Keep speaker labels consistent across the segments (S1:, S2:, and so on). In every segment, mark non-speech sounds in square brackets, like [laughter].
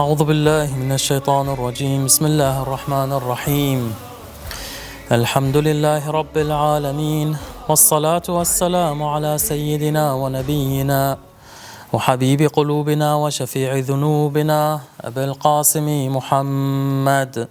S1: أعوذ بالله من الشيطان الرجيم. بسم الله الرحمن الرحيم. الحمد لله رب العالمين والصلاة والسلام على سيدنا ونبينا وحبيب قلوبنا وشفيع ذنوبنا أبي القاسم محمد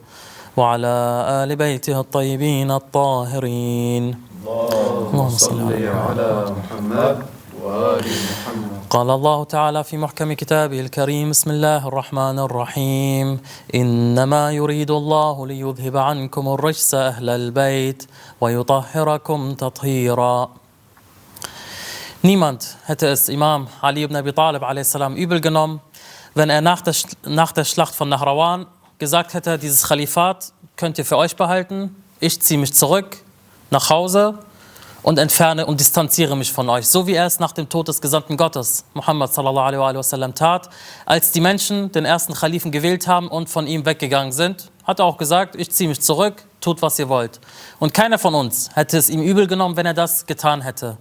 S1: وعلى آل بيته الطيبين الطاهرين.
S2: اللهم صل على محمد وآل محمد
S1: قال الله تعالى في محكم كتابه الكريم بسم الله الرحمن الرحيم إنما يريد الله ليذهب عنكم الرجس أهل البيت ويطهركم تطهيرا Niemand hätte es Imam Ali ibn Abi Talib a.s. übel genommen, wenn er nach der, nach der Schlacht von Nahrawan gesagt hätte, dieses Khalifat könnt ihr für euch behalten, ich ziehe mich zurück nach Hause und entferne und distanziere mich von euch, so wie er es nach dem Tod des Gesandten Gottes, Muhammad sallallahu alaihi wasallam, tat, als die Menschen den ersten Khalifen gewählt haben und von ihm weggegangen sind, hat er auch gesagt, ich ziehe mich zurück, tut was ihr wollt. Und keiner von uns hätte es ihm übel genommen, wenn er das getan hätte.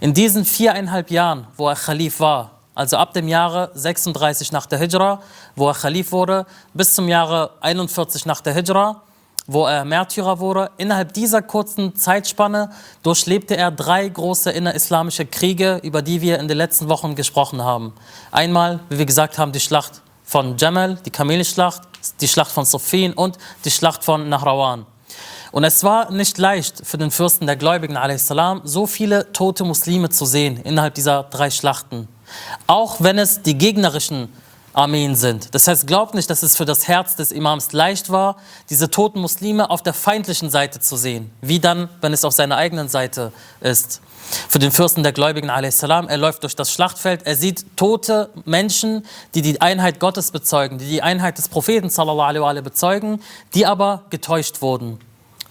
S1: In diesen viereinhalb Jahren, wo er Khalif war, also ab dem Jahre 36 nach der Hijra, wo er Khalif wurde, bis zum Jahre 41 nach der Hijra, wo er Märtyrer wurde. Innerhalb dieser kurzen Zeitspanne durchlebte er drei große innerislamische Kriege, über die wir in den letzten Wochen gesprochen haben. Einmal, wie wir gesagt haben, die Schlacht von Jamal, die Kamelschlacht, die Schlacht von Siffin und die Schlacht von Nahrawan. Und es war nicht leicht für den Fürsten der Gläubigen a.s. so viele tote Muslime zu sehen innerhalb dieser drei Schlachten. Auch wenn es die gegnerischen Armeen sind. Das heißt, glaubt nicht, dass es für das Herz des Imams leicht war, diese toten Muslime auf der feindlichen Seite zu sehen. Wie dann, wenn es auf seiner eigenen Seite ist. Für den Fürsten der Gläubigen, a.s., er läuft durch das Schlachtfeld, er sieht tote Menschen, die die Einheit Gottes bezeugen, die die Einheit des Propheten sallallahu bezeugen, die aber getäuscht wurden,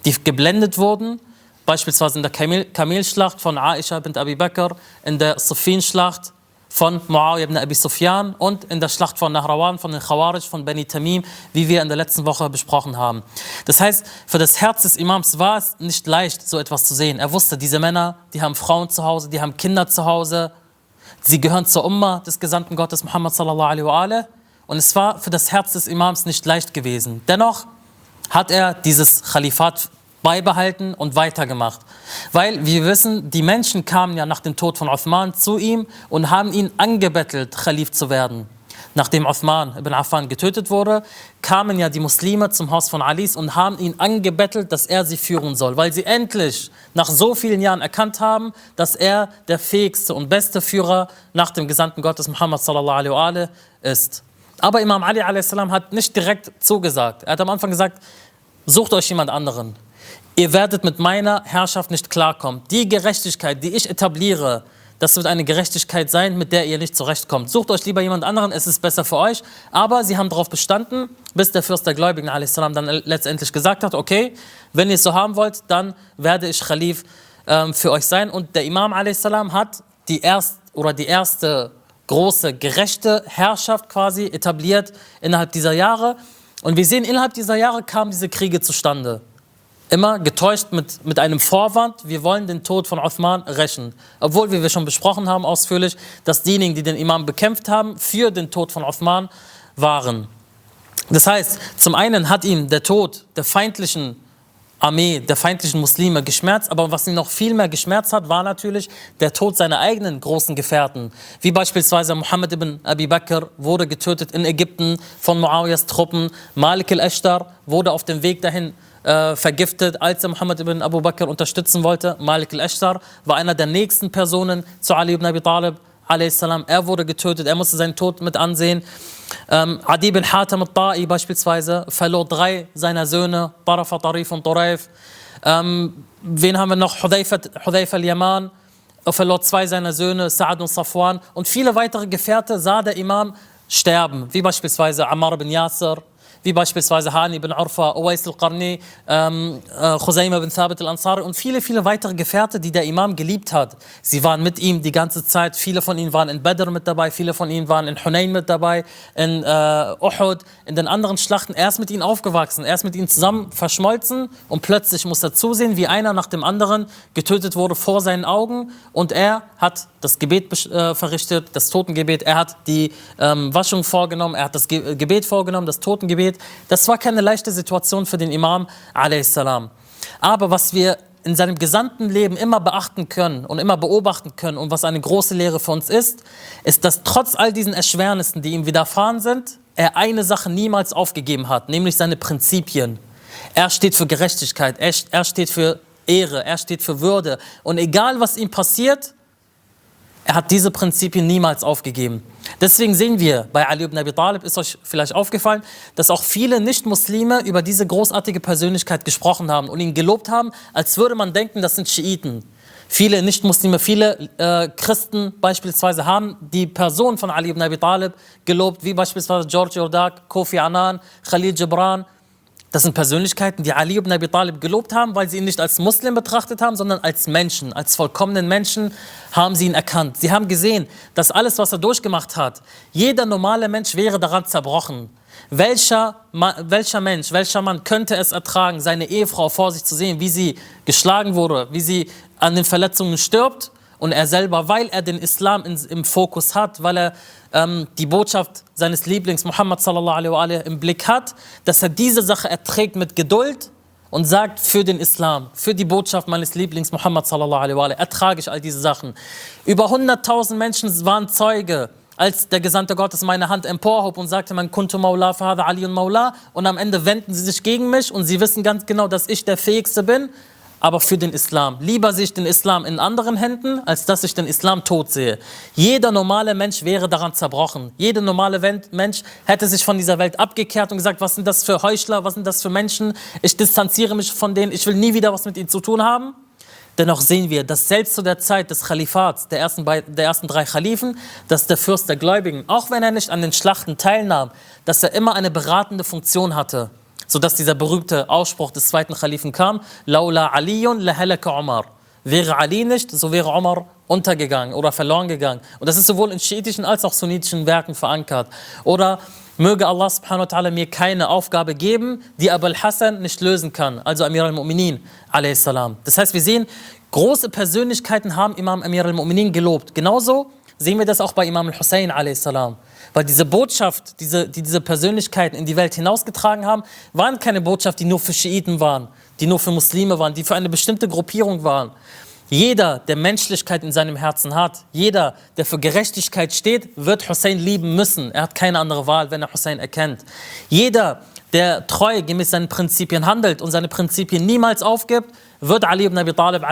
S1: die geblendet wurden, beispielsweise in der Kamel Kamelschlacht von Aisha bint Abi Bakr, in der Siffin-Schlacht von Muawiyah ibn Abi Sufyan und in der Schlacht von Nahrawan von den Khawarij von Bani Tamim, wie wir in der letzten Woche besprochen haben. Das heißt, für das Herz des Imams war es nicht leicht, so etwas zu sehen. Er wusste, diese Männer, die haben Frauen zu Hause, die haben Kinder zu Hause, sie gehören zur Umma des Gesandten Gottes Muhammad sallallahu alaihi wa alaihi. Und es war für das Herz des Imams nicht leicht gewesen. Dennoch hat er dieses Khalifat beibehalten und weitergemacht. Weil wir wissen, die Menschen kamen ja nach dem Tod von Uthman zu ihm und haben ihn angebettelt, Khalif zu werden. Nachdem Uthman ibn Affan getötet wurde, kamen ja die Muslime zum Haus von Alis und haben ihn angebettelt, dass er sie führen soll, weil sie endlich nach so vielen Jahren erkannt haben, dass er der fähigste und beste Führer nach dem Gesandten Gottes Muhammad sallallahu alaihi ist. Aber Imam Ali a.s. hat nicht direkt zugesagt. Er hat am Anfang gesagt, sucht euch jemand anderen. Ihr werdet mit meiner Herrschaft nicht klarkommen. Die Gerechtigkeit, die ich etabliere, das wird eine Gerechtigkeit sein, mit der ihr nicht zurechtkommt. Sucht euch lieber jemand anderen, es ist besser für euch. Aber sie haben darauf bestanden, bis der Fürst der Gläubigen a.s. dann letztendlich gesagt hat, okay, wenn ihr es so haben wollt, dann werde ich Khalif ähm, für euch sein. Und der Imam a.s. hat die, erst, oder die erste große, gerechte Herrschaft quasi etabliert innerhalb dieser Jahre. Und wir sehen, innerhalb dieser Jahre kamen diese Kriege zustande. Immer getäuscht mit, mit einem Vorwand, wir wollen den Tod von Uthman rächen. Obwohl, wie wir schon besprochen haben ausführlich, dass diejenigen, die den Imam bekämpft haben, für den Tod von Uthman waren. Das heißt, zum einen hat ihm der Tod der feindlichen Armee, der feindlichen Muslime geschmerzt, aber was ihn noch viel mehr geschmerzt hat, war natürlich der Tod seiner eigenen großen Gefährten. Wie beispielsweise Muhammad ibn Abi Bakr wurde getötet in Ägypten von Muawiyas Truppen, Malik al-Ashtar wurde auf dem Weg dahin äh, vergiftet, als er Muhammad ibn Abu Bakr unterstützen wollte. Malik al-Ashtar war einer der nächsten Personen zu Ali ibn Abi Talib. Er wurde getötet, er musste seinen Tod mit ansehen. Ähm, Adi bin Hatam al-Ta'i beispielsweise verlor drei seiner Söhne, Tarafa, Tarif und Turaif. Ähm, wen haben wir noch? Hudayfa al-Yaman er verlor zwei seiner Söhne, Sa'ad und Safwan. Und viele weitere Gefährte sah der Imam sterben, wie beispielsweise Ammar bin Yasser, wie beispielsweise Hani bin Urfa, Uwais al-Qarni, ähm, äh, Khuzayma bin Thabit al-Ansari und viele, viele weitere Gefährte, die der Imam geliebt hat. Sie waren mit ihm die ganze Zeit. Viele von ihnen waren in Badr mit dabei, viele von ihnen waren in Hunayn mit dabei, in äh, Uhud, in den anderen Schlachten. Er ist mit ihnen aufgewachsen, er ist mit ihnen zusammen verschmolzen und plötzlich muss er zusehen, wie einer nach dem anderen getötet wurde vor seinen Augen und er hat das Gebet äh, verrichtet, das Totengebet. Er hat die ähm, Waschung vorgenommen, er hat das Ge Gebet vorgenommen, das Totengebet. Das war keine leichte Situation für den Imam a.s. Aber was wir in seinem gesamten Leben immer beachten können und immer beobachten können und was eine große Lehre für uns ist, ist, dass trotz all diesen Erschwernissen, die ihm widerfahren sind, er eine Sache niemals aufgegeben hat, nämlich seine Prinzipien. Er steht für Gerechtigkeit, er, er steht für Ehre, er steht für Würde. Und egal was ihm passiert, er hat diese Prinzipien niemals aufgegeben. Deswegen sehen wir bei Ali ibn Abi Talib, ist euch vielleicht aufgefallen, dass auch viele Nicht-Muslime über diese großartige Persönlichkeit gesprochen haben und ihn gelobt haben, als würde man denken, das sind Schiiten. Viele Nicht-Muslime, viele äh, Christen beispielsweise haben die Person von Ali ibn Abi Talib gelobt, wie beispielsweise George Jordak, Kofi Annan, Khalil Gibran das sind Persönlichkeiten, die Ali ibn Abi Talib gelobt haben, weil sie ihn nicht als Muslim betrachtet haben, sondern als Menschen, als vollkommenen Menschen haben sie ihn erkannt. Sie haben gesehen, dass alles, was er durchgemacht hat, jeder normale Mensch wäre daran zerbrochen. Welcher, welcher Mensch, welcher Mann könnte es ertragen, seine Ehefrau vor sich zu sehen, wie sie geschlagen wurde, wie sie an den Verletzungen stirbt und er selber, weil er den Islam in, im Fokus hat, weil er ähm, die Botschaft seines Lieblings Muhammad sallallahu alaihi im Blick hat, dass er diese Sache erträgt mit Geduld und sagt für den Islam, für die Botschaft meines Lieblings Muhammad sallallahu alaihi ertrage ich all diese Sachen. Über 100.000 Menschen waren Zeuge, als der Gesandte Gottes meine Hand emporhob und sagte, man kuntu Maula, Father Ali und Maula und am Ende wenden sie sich gegen mich und sie wissen ganz genau, dass ich der Fähigste bin aber für den Islam. Lieber sehe ich den Islam in anderen Händen, als dass ich den Islam tot sehe. Jeder normale Mensch wäre daran zerbrochen. Jeder normale Mensch hätte sich von dieser Welt abgekehrt und gesagt, was sind das für Heuchler, was sind das für Menschen? Ich distanziere mich von denen, ich will nie wieder was mit ihnen zu tun haben. Dennoch sehen wir, dass selbst zu der Zeit des Khalifats, der ersten, der ersten drei Khalifen, dass der Fürst der Gläubigen, auch wenn er nicht an den Schlachten teilnahm, dass er immer eine beratende Funktion hatte sodass dieser berühmte Ausspruch des zweiten Khalifen kam, Laula Aliyun lahalaka Umar. Wäre Ali nicht, so wäre Umar untergegangen oder verloren gegangen. Und das ist sowohl in schiitischen als auch sunnitischen Werken verankert. Oder möge Allah subhanahu wa ta'ala mir keine Aufgabe geben, die Abul Hassan nicht lösen kann, also Amir al-Mu'minin a.s. Das heißt, wir sehen, große Persönlichkeiten haben Imam Amir al-Mu'minin gelobt. Genauso sehen wir das auch bei Imam al-Hussein a.s. Weil diese Botschaft, diese, die diese Persönlichkeiten in die Welt hinausgetragen haben, waren keine Botschaft, die nur für Schiiten waren, die nur für Muslime waren, die für eine bestimmte Gruppierung waren. Jeder, der Menschlichkeit in seinem Herzen hat, jeder, der für Gerechtigkeit steht, wird Hussein lieben müssen. Er hat keine andere Wahl, wenn er Hussein erkennt. Jeder, der treu gemäß seinen Prinzipien handelt und seine Prinzipien niemals aufgibt, wird Ali ibn Abi Talib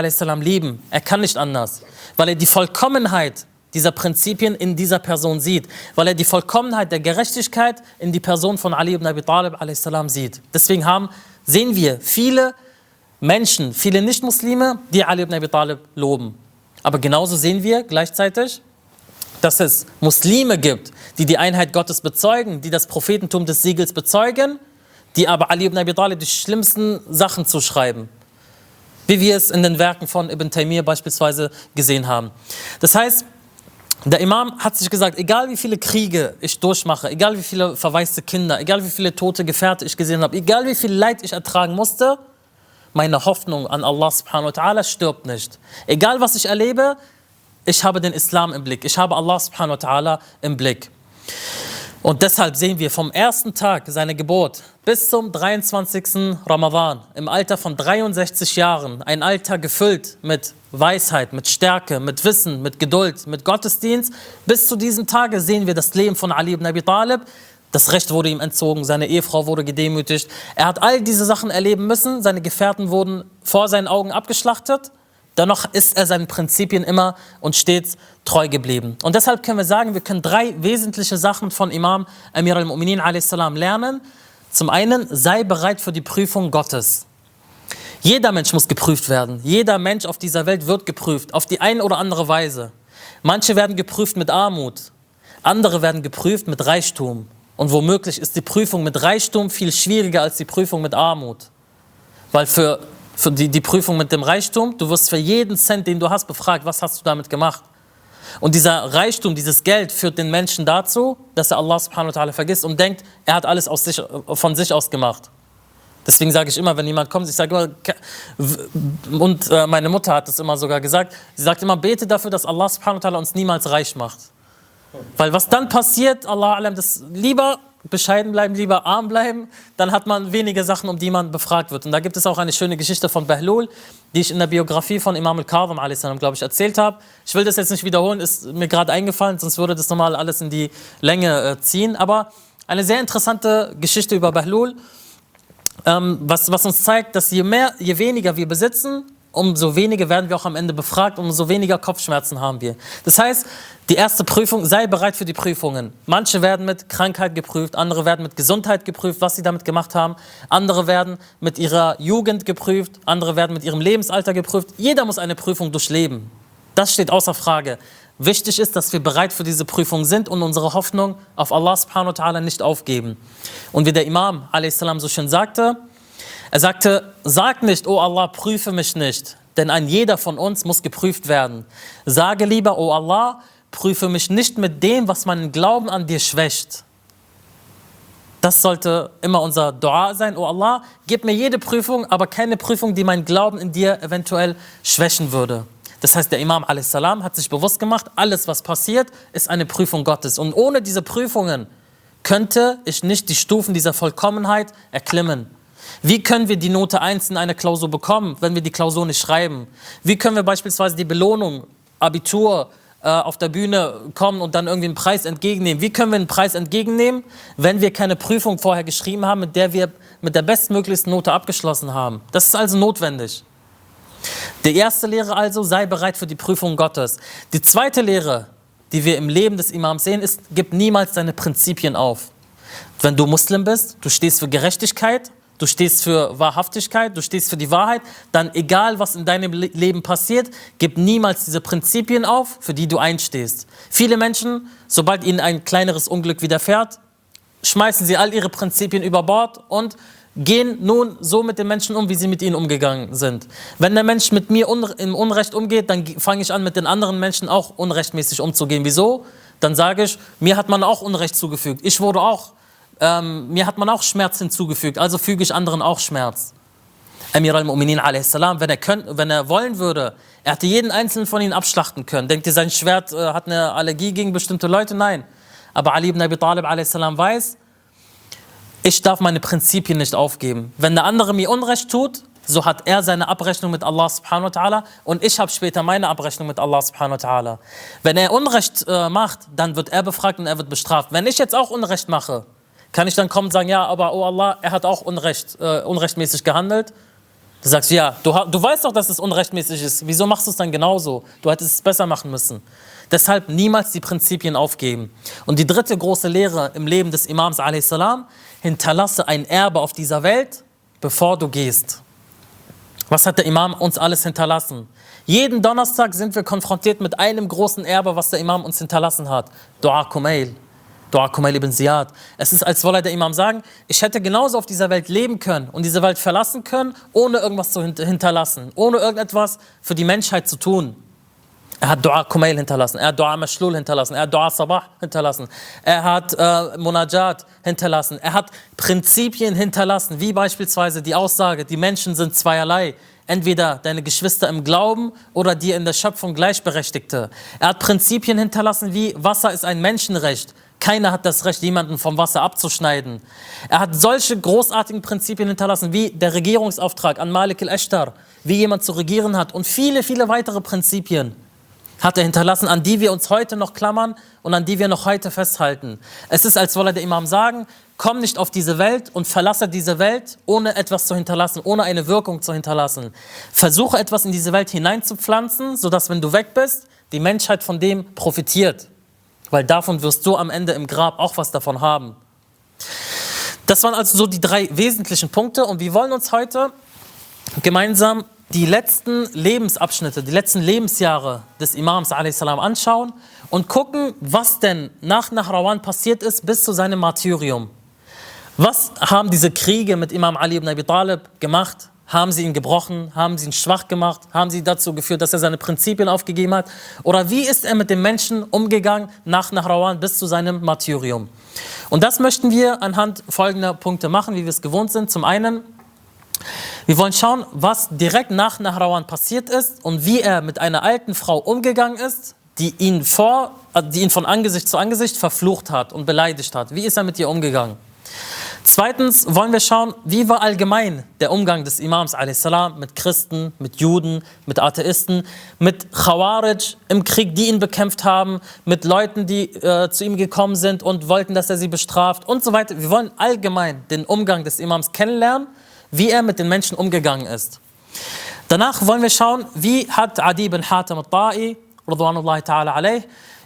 S1: lieben. Er kann nicht anders, weil er die Vollkommenheit dieser Prinzipien in dieser Person sieht, weil er die Vollkommenheit der Gerechtigkeit in die Person von Ali ibn Abi Talib sieht. Deswegen haben, sehen wir viele Menschen, viele Nicht-Muslime, die Ali ibn Abi Talib loben. Aber genauso sehen wir gleichzeitig, dass es Muslime gibt, die die Einheit Gottes bezeugen, die das Prophetentum des Siegels bezeugen, die aber Ali ibn Abi Talib die schlimmsten Sachen zuschreiben. Wie wir es in den Werken von Ibn Taymiyyah beispielsweise gesehen haben. Das heißt, der Imam hat sich gesagt, egal wie viele Kriege ich durchmache, egal wie viele verwaiste Kinder, egal wie viele tote Gefährte ich gesehen habe, egal wie viel Leid ich ertragen musste, meine Hoffnung an Allah subhanahu wa ta'ala stirbt nicht. Egal was ich erlebe, ich habe den Islam im Blick, ich habe Allah subhanahu wa ta'ala im Blick. Und deshalb sehen wir vom ersten Tag seiner Geburt bis zum 23. Ramadan im Alter von 63 Jahren, ein Alter gefüllt mit Weisheit, mit Stärke, mit Wissen, mit Geduld, mit Gottesdienst, bis zu diesem Tage sehen wir das Leben von Ali ibn Abi Talib. Das Recht wurde ihm entzogen, seine Ehefrau wurde gedemütigt. Er hat all diese Sachen erleben müssen, seine Gefährten wurden vor seinen Augen abgeschlachtet. Dennoch ist er seinen Prinzipien immer und stets treu geblieben. Und deshalb können wir sagen, wir können drei wesentliche Sachen von Imam Amir al-Mu'minin lernen. Zum einen, sei bereit für die Prüfung Gottes. Jeder Mensch muss geprüft werden. Jeder Mensch auf dieser Welt wird geprüft, auf die eine oder andere Weise. Manche werden geprüft mit Armut, andere werden geprüft mit Reichtum. Und womöglich ist die Prüfung mit Reichtum viel schwieriger als die Prüfung mit Armut. Weil für, für die, die Prüfung mit dem Reichtum, du wirst für jeden Cent, den du hast, befragt, was hast du damit gemacht. Und dieser Reichtum, dieses Geld führt den Menschen dazu, dass er Allah subhanahu wa ta'ala vergisst und denkt, er hat alles sich, von sich aus gemacht. Deswegen sage ich immer, wenn jemand kommt, ich sage immer, und äh, meine Mutter hat es immer sogar gesagt, sie sagt immer, bete dafür, dass Allah subhanahu wa ta'ala uns niemals reich macht. Weil was dann passiert, Allah das lieber bescheiden bleiben, lieber arm bleiben, dann hat man wenige Sachen, um die man befragt wird. Und da gibt es auch eine schöne Geschichte von Bahlul, die ich in der Biografie von Imam al-Kadhim, glaube ich, erzählt habe. Ich will das jetzt nicht wiederholen, ist mir gerade eingefallen, sonst würde das normal alles in die Länge äh, ziehen. Aber eine sehr interessante Geschichte über Bahlul, ähm, was, was uns zeigt, dass je mehr, je weniger wir besitzen, umso weniger werden wir auch am Ende befragt, umso weniger Kopfschmerzen haben wir. Das heißt, die erste Prüfung, sei bereit für die Prüfungen. Manche werden mit Krankheit geprüft, andere werden mit Gesundheit geprüft, was sie damit gemacht haben. Andere werden mit ihrer Jugend geprüft, andere werden mit ihrem Lebensalter geprüft. Jeder muss eine Prüfung durchleben. Das steht außer Frage. Wichtig ist, dass wir bereit für diese Prüfung sind und unsere Hoffnung auf Allah subhanahu wa ta'ala nicht aufgeben. Und wie der Imam a.s. so schön sagte, er sagte, sag nicht, oh Allah, prüfe mich nicht, denn ein jeder von uns muss geprüft werden. Sage lieber, oh Allah, prüfe mich nicht mit dem, was meinen Glauben an dir schwächt. Das sollte immer unser Dua sein. Oh Allah, gib mir jede Prüfung, aber keine Prüfung, die meinen Glauben in dir eventuell schwächen würde. Das heißt, der Imam a.s. hat sich bewusst gemacht, alles, was passiert, ist eine Prüfung Gottes. Und ohne diese Prüfungen könnte ich nicht die Stufen dieser Vollkommenheit erklimmen. Wie können wir die Note 1 in einer Klausur bekommen, wenn wir die Klausur nicht schreiben? Wie können wir beispielsweise die Belohnung, Abitur, äh, auf der Bühne kommen und dann irgendwie einen Preis entgegennehmen? Wie können wir einen Preis entgegennehmen, wenn wir keine Prüfung vorher geschrieben haben, mit der wir mit der bestmöglichsten Note abgeschlossen haben? Das ist also notwendig. Die erste Lehre also, sei bereit für die Prüfung Gottes. Die zweite Lehre, die wir im Leben des Imams sehen, ist, gib niemals deine Prinzipien auf. Wenn du Muslim bist, du stehst für Gerechtigkeit, du stehst für Wahrhaftigkeit, du stehst für die Wahrheit, dann egal was in deinem Le Leben passiert, gib niemals diese Prinzipien auf, für die du einstehst. Viele Menschen, sobald ihnen ein kleineres Unglück widerfährt, schmeißen sie all ihre Prinzipien über Bord und gehen nun so mit den Menschen um, wie sie mit ihnen umgegangen sind. Wenn der Mensch mit mir im Unrecht umgeht, dann fange ich an, mit den anderen Menschen auch unrechtmäßig umzugehen. Wieso? Dann sage ich, mir hat man auch Unrecht zugefügt. Ich wurde auch, ähm, mir hat man auch Schmerz hinzugefügt, also füge ich anderen auch Schmerz. Amir al-Mu'minin a.s., wenn er, wenn er wollen würde, er hätte jeden einzelnen von ihnen abschlachten können. Denkt ihr, sein Schwert äh, hat eine Allergie gegen bestimmte Leute? Nein. Aber Ali ibn Abi Talib a.s. weiß, ich darf meine Prinzipien nicht aufgeben. Wenn der andere mir Unrecht tut, so hat er seine Abrechnung mit Allah subhanahu wa ta'ala und ich habe später meine Abrechnung mit Allah subhanahu wa ta'ala. Wenn er Unrecht äh, macht, dann wird er befragt und er wird bestraft. Wenn ich jetzt auch Unrecht mache, kann ich dann kommen und sagen, ja, aber oh Allah, er hat auch Unrecht, äh, unrechtmäßig gehandelt. Du sagst, ja, du, du weißt doch, dass es unrechtmäßig ist. Wieso machst du es dann genauso? Du hättest es besser machen müssen. Deshalb niemals die Prinzipien aufgeben. Und die dritte große Lehre im Leben des Imams a.s. hinterlasse ein Erbe auf dieser Welt, bevor du gehst. Was hat der Imam uns alles hinterlassen? Jeden Donnerstag sind wir konfrontiert mit einem großen Erbe, was der Imam uns hinterlassen hat. Dua Kumail. Dua Kumail ibn Ziyad. Es ist, als wolle der Imam sagen, ich hätte genauso auf dieser Welt leben können und diese Welt verlassen können, ohne irgendwas zu hint- hinterlassen, ohne irgendetwas für die Menschheit zu tun. Er hat Dua Kumail hinterlassen, er hat Dua Mashlul hinterlassen, er hat Dua Sabah hinterlassen, er hat äh, Munajat hinterlassen, er hat Prinzipien hinterlassen, wie beispielsweise die Aussage, die Menschen sind zweierlei. Entweder deine Geschwister im Glauben oder dir in der Schöpfung Gleichberechtigte. Er hat Prinzipien hinterlassen wie Wasser ist ein Menschenrecht. Keiner hat das Recht, jemanden vom Wasser abzuschneiden. Er hat solche großartigen Prinzipien hinterlassen wie der Regierungsauftrag an Malik al-Ashtar, wie jemand zu regieren hat und viele, viele weitere Prinzipien hat er hinterlassen, an die wir uns heute noch klammern und an die wir noch heute festhalten. Es ist, als wolle der Imam sagen, komm nicht auf diese Welt und verlasse diese Welt, ohne etwas zu hinterlassen, ohne eine Wirkung zu hinterlassen. Versuche etwas in diese Welt hineinzupflanzen, sodass, wenn du weg bist, die Menschheit von dem profitiert. Weil davon wirst du am Ende im Grab auch was davon haben. Das waren also so die drei wesentlichen Punkte und wir wollen uns heute gemeinsam die letzten Lebensabschnitte, die letzten Lebensjahre des Imams a.s. anschauen und gucken, was denn nach Nahrawan passiert ist bis zu seinem Martyrium. Was haben diese Kriege mit Imam Ali ibn Abi Talib gemacht? Haben sie ihn gebrochen? Haben sie ihn schwach gemacht? Haben sie dazu geführt, dass er seine Prinzipien aufgegeben hat? Oder wie ist er mit den Menschen umgegangen nach Nahrawan bis zu seinem Martyrium? Und das möchten wir anhand folgender Punkte machen, wie wir es gewohnt sind. Zum einen Wir wollen schauen, was direkt nach Nahrawan passiert ist und wie er mit einer alten Frau umgegangen ist, die ihn, vor, äh, die ihn von Angesicht zu Angesicht verflucht hat und beleidigt hat. Wie ist er mit ihr umgegangen? Zweitens wollen wir schauen, wie war allgemein der Umgang des Imams a.s. mit Christen, mit Juden, mit Atheisten, mit Khawarij im Krieg, die ihn bekämpft haben, mit Leuten, die äh, zu ihm gekommen sind und wollten, dass er sie bestraft und so weiter. Wir wollen allgemein den Umgang des Imams kennenlernen, wie er mit den Menschen umgegangen ist. Danach wollen wir schauen, wie hat Adi bin Hatim al-Ta'i, ta'ala alayh,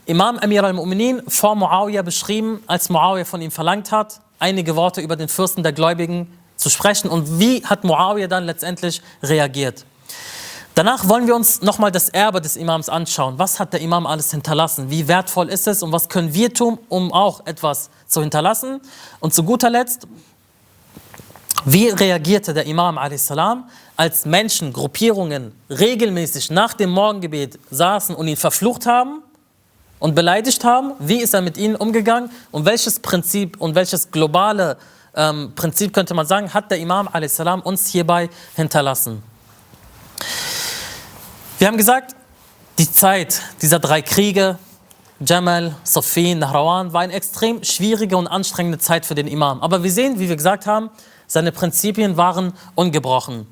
S1: Imam Amir al-Mu'minin vor Muawiyah beschrieben, als Muawiyah von ihm verlangt hat, einige Worte über den Fürsten der Gläubigen zu sprechen und wie hat Muawiyah dann letztendlich reagiert. Danach wollen wir uns nochmal das Erbe des Imams anschauen. Was hat der Imam alles hinterlassen? Wie wertvoll ist es und was können wir tun, um auch etwas zu hinterlassen? Und zu guter Letzt, wie reagierte der Imam a.s., als Menschen, Gruppierungen regelmäßig nach dem Morgengebet saßen und ihn verflucht haben und beleidigt haben, wie ist er mit ihnen umgegangen und welches Prinzip und welches globale ähm, Prinzip könnte man sagen, hat der Imam a.s. uns hierbei hinterlassen. Wir haben gesagt, die Zeit dieser drei Kriege, Jamal, Safin, Nahrawan, war eine extrem schwierige und anstrengende Zeit für den Imam. Aber wir sehen, wie wir gesagt haben, seine Prinzipien waren ungebrochen.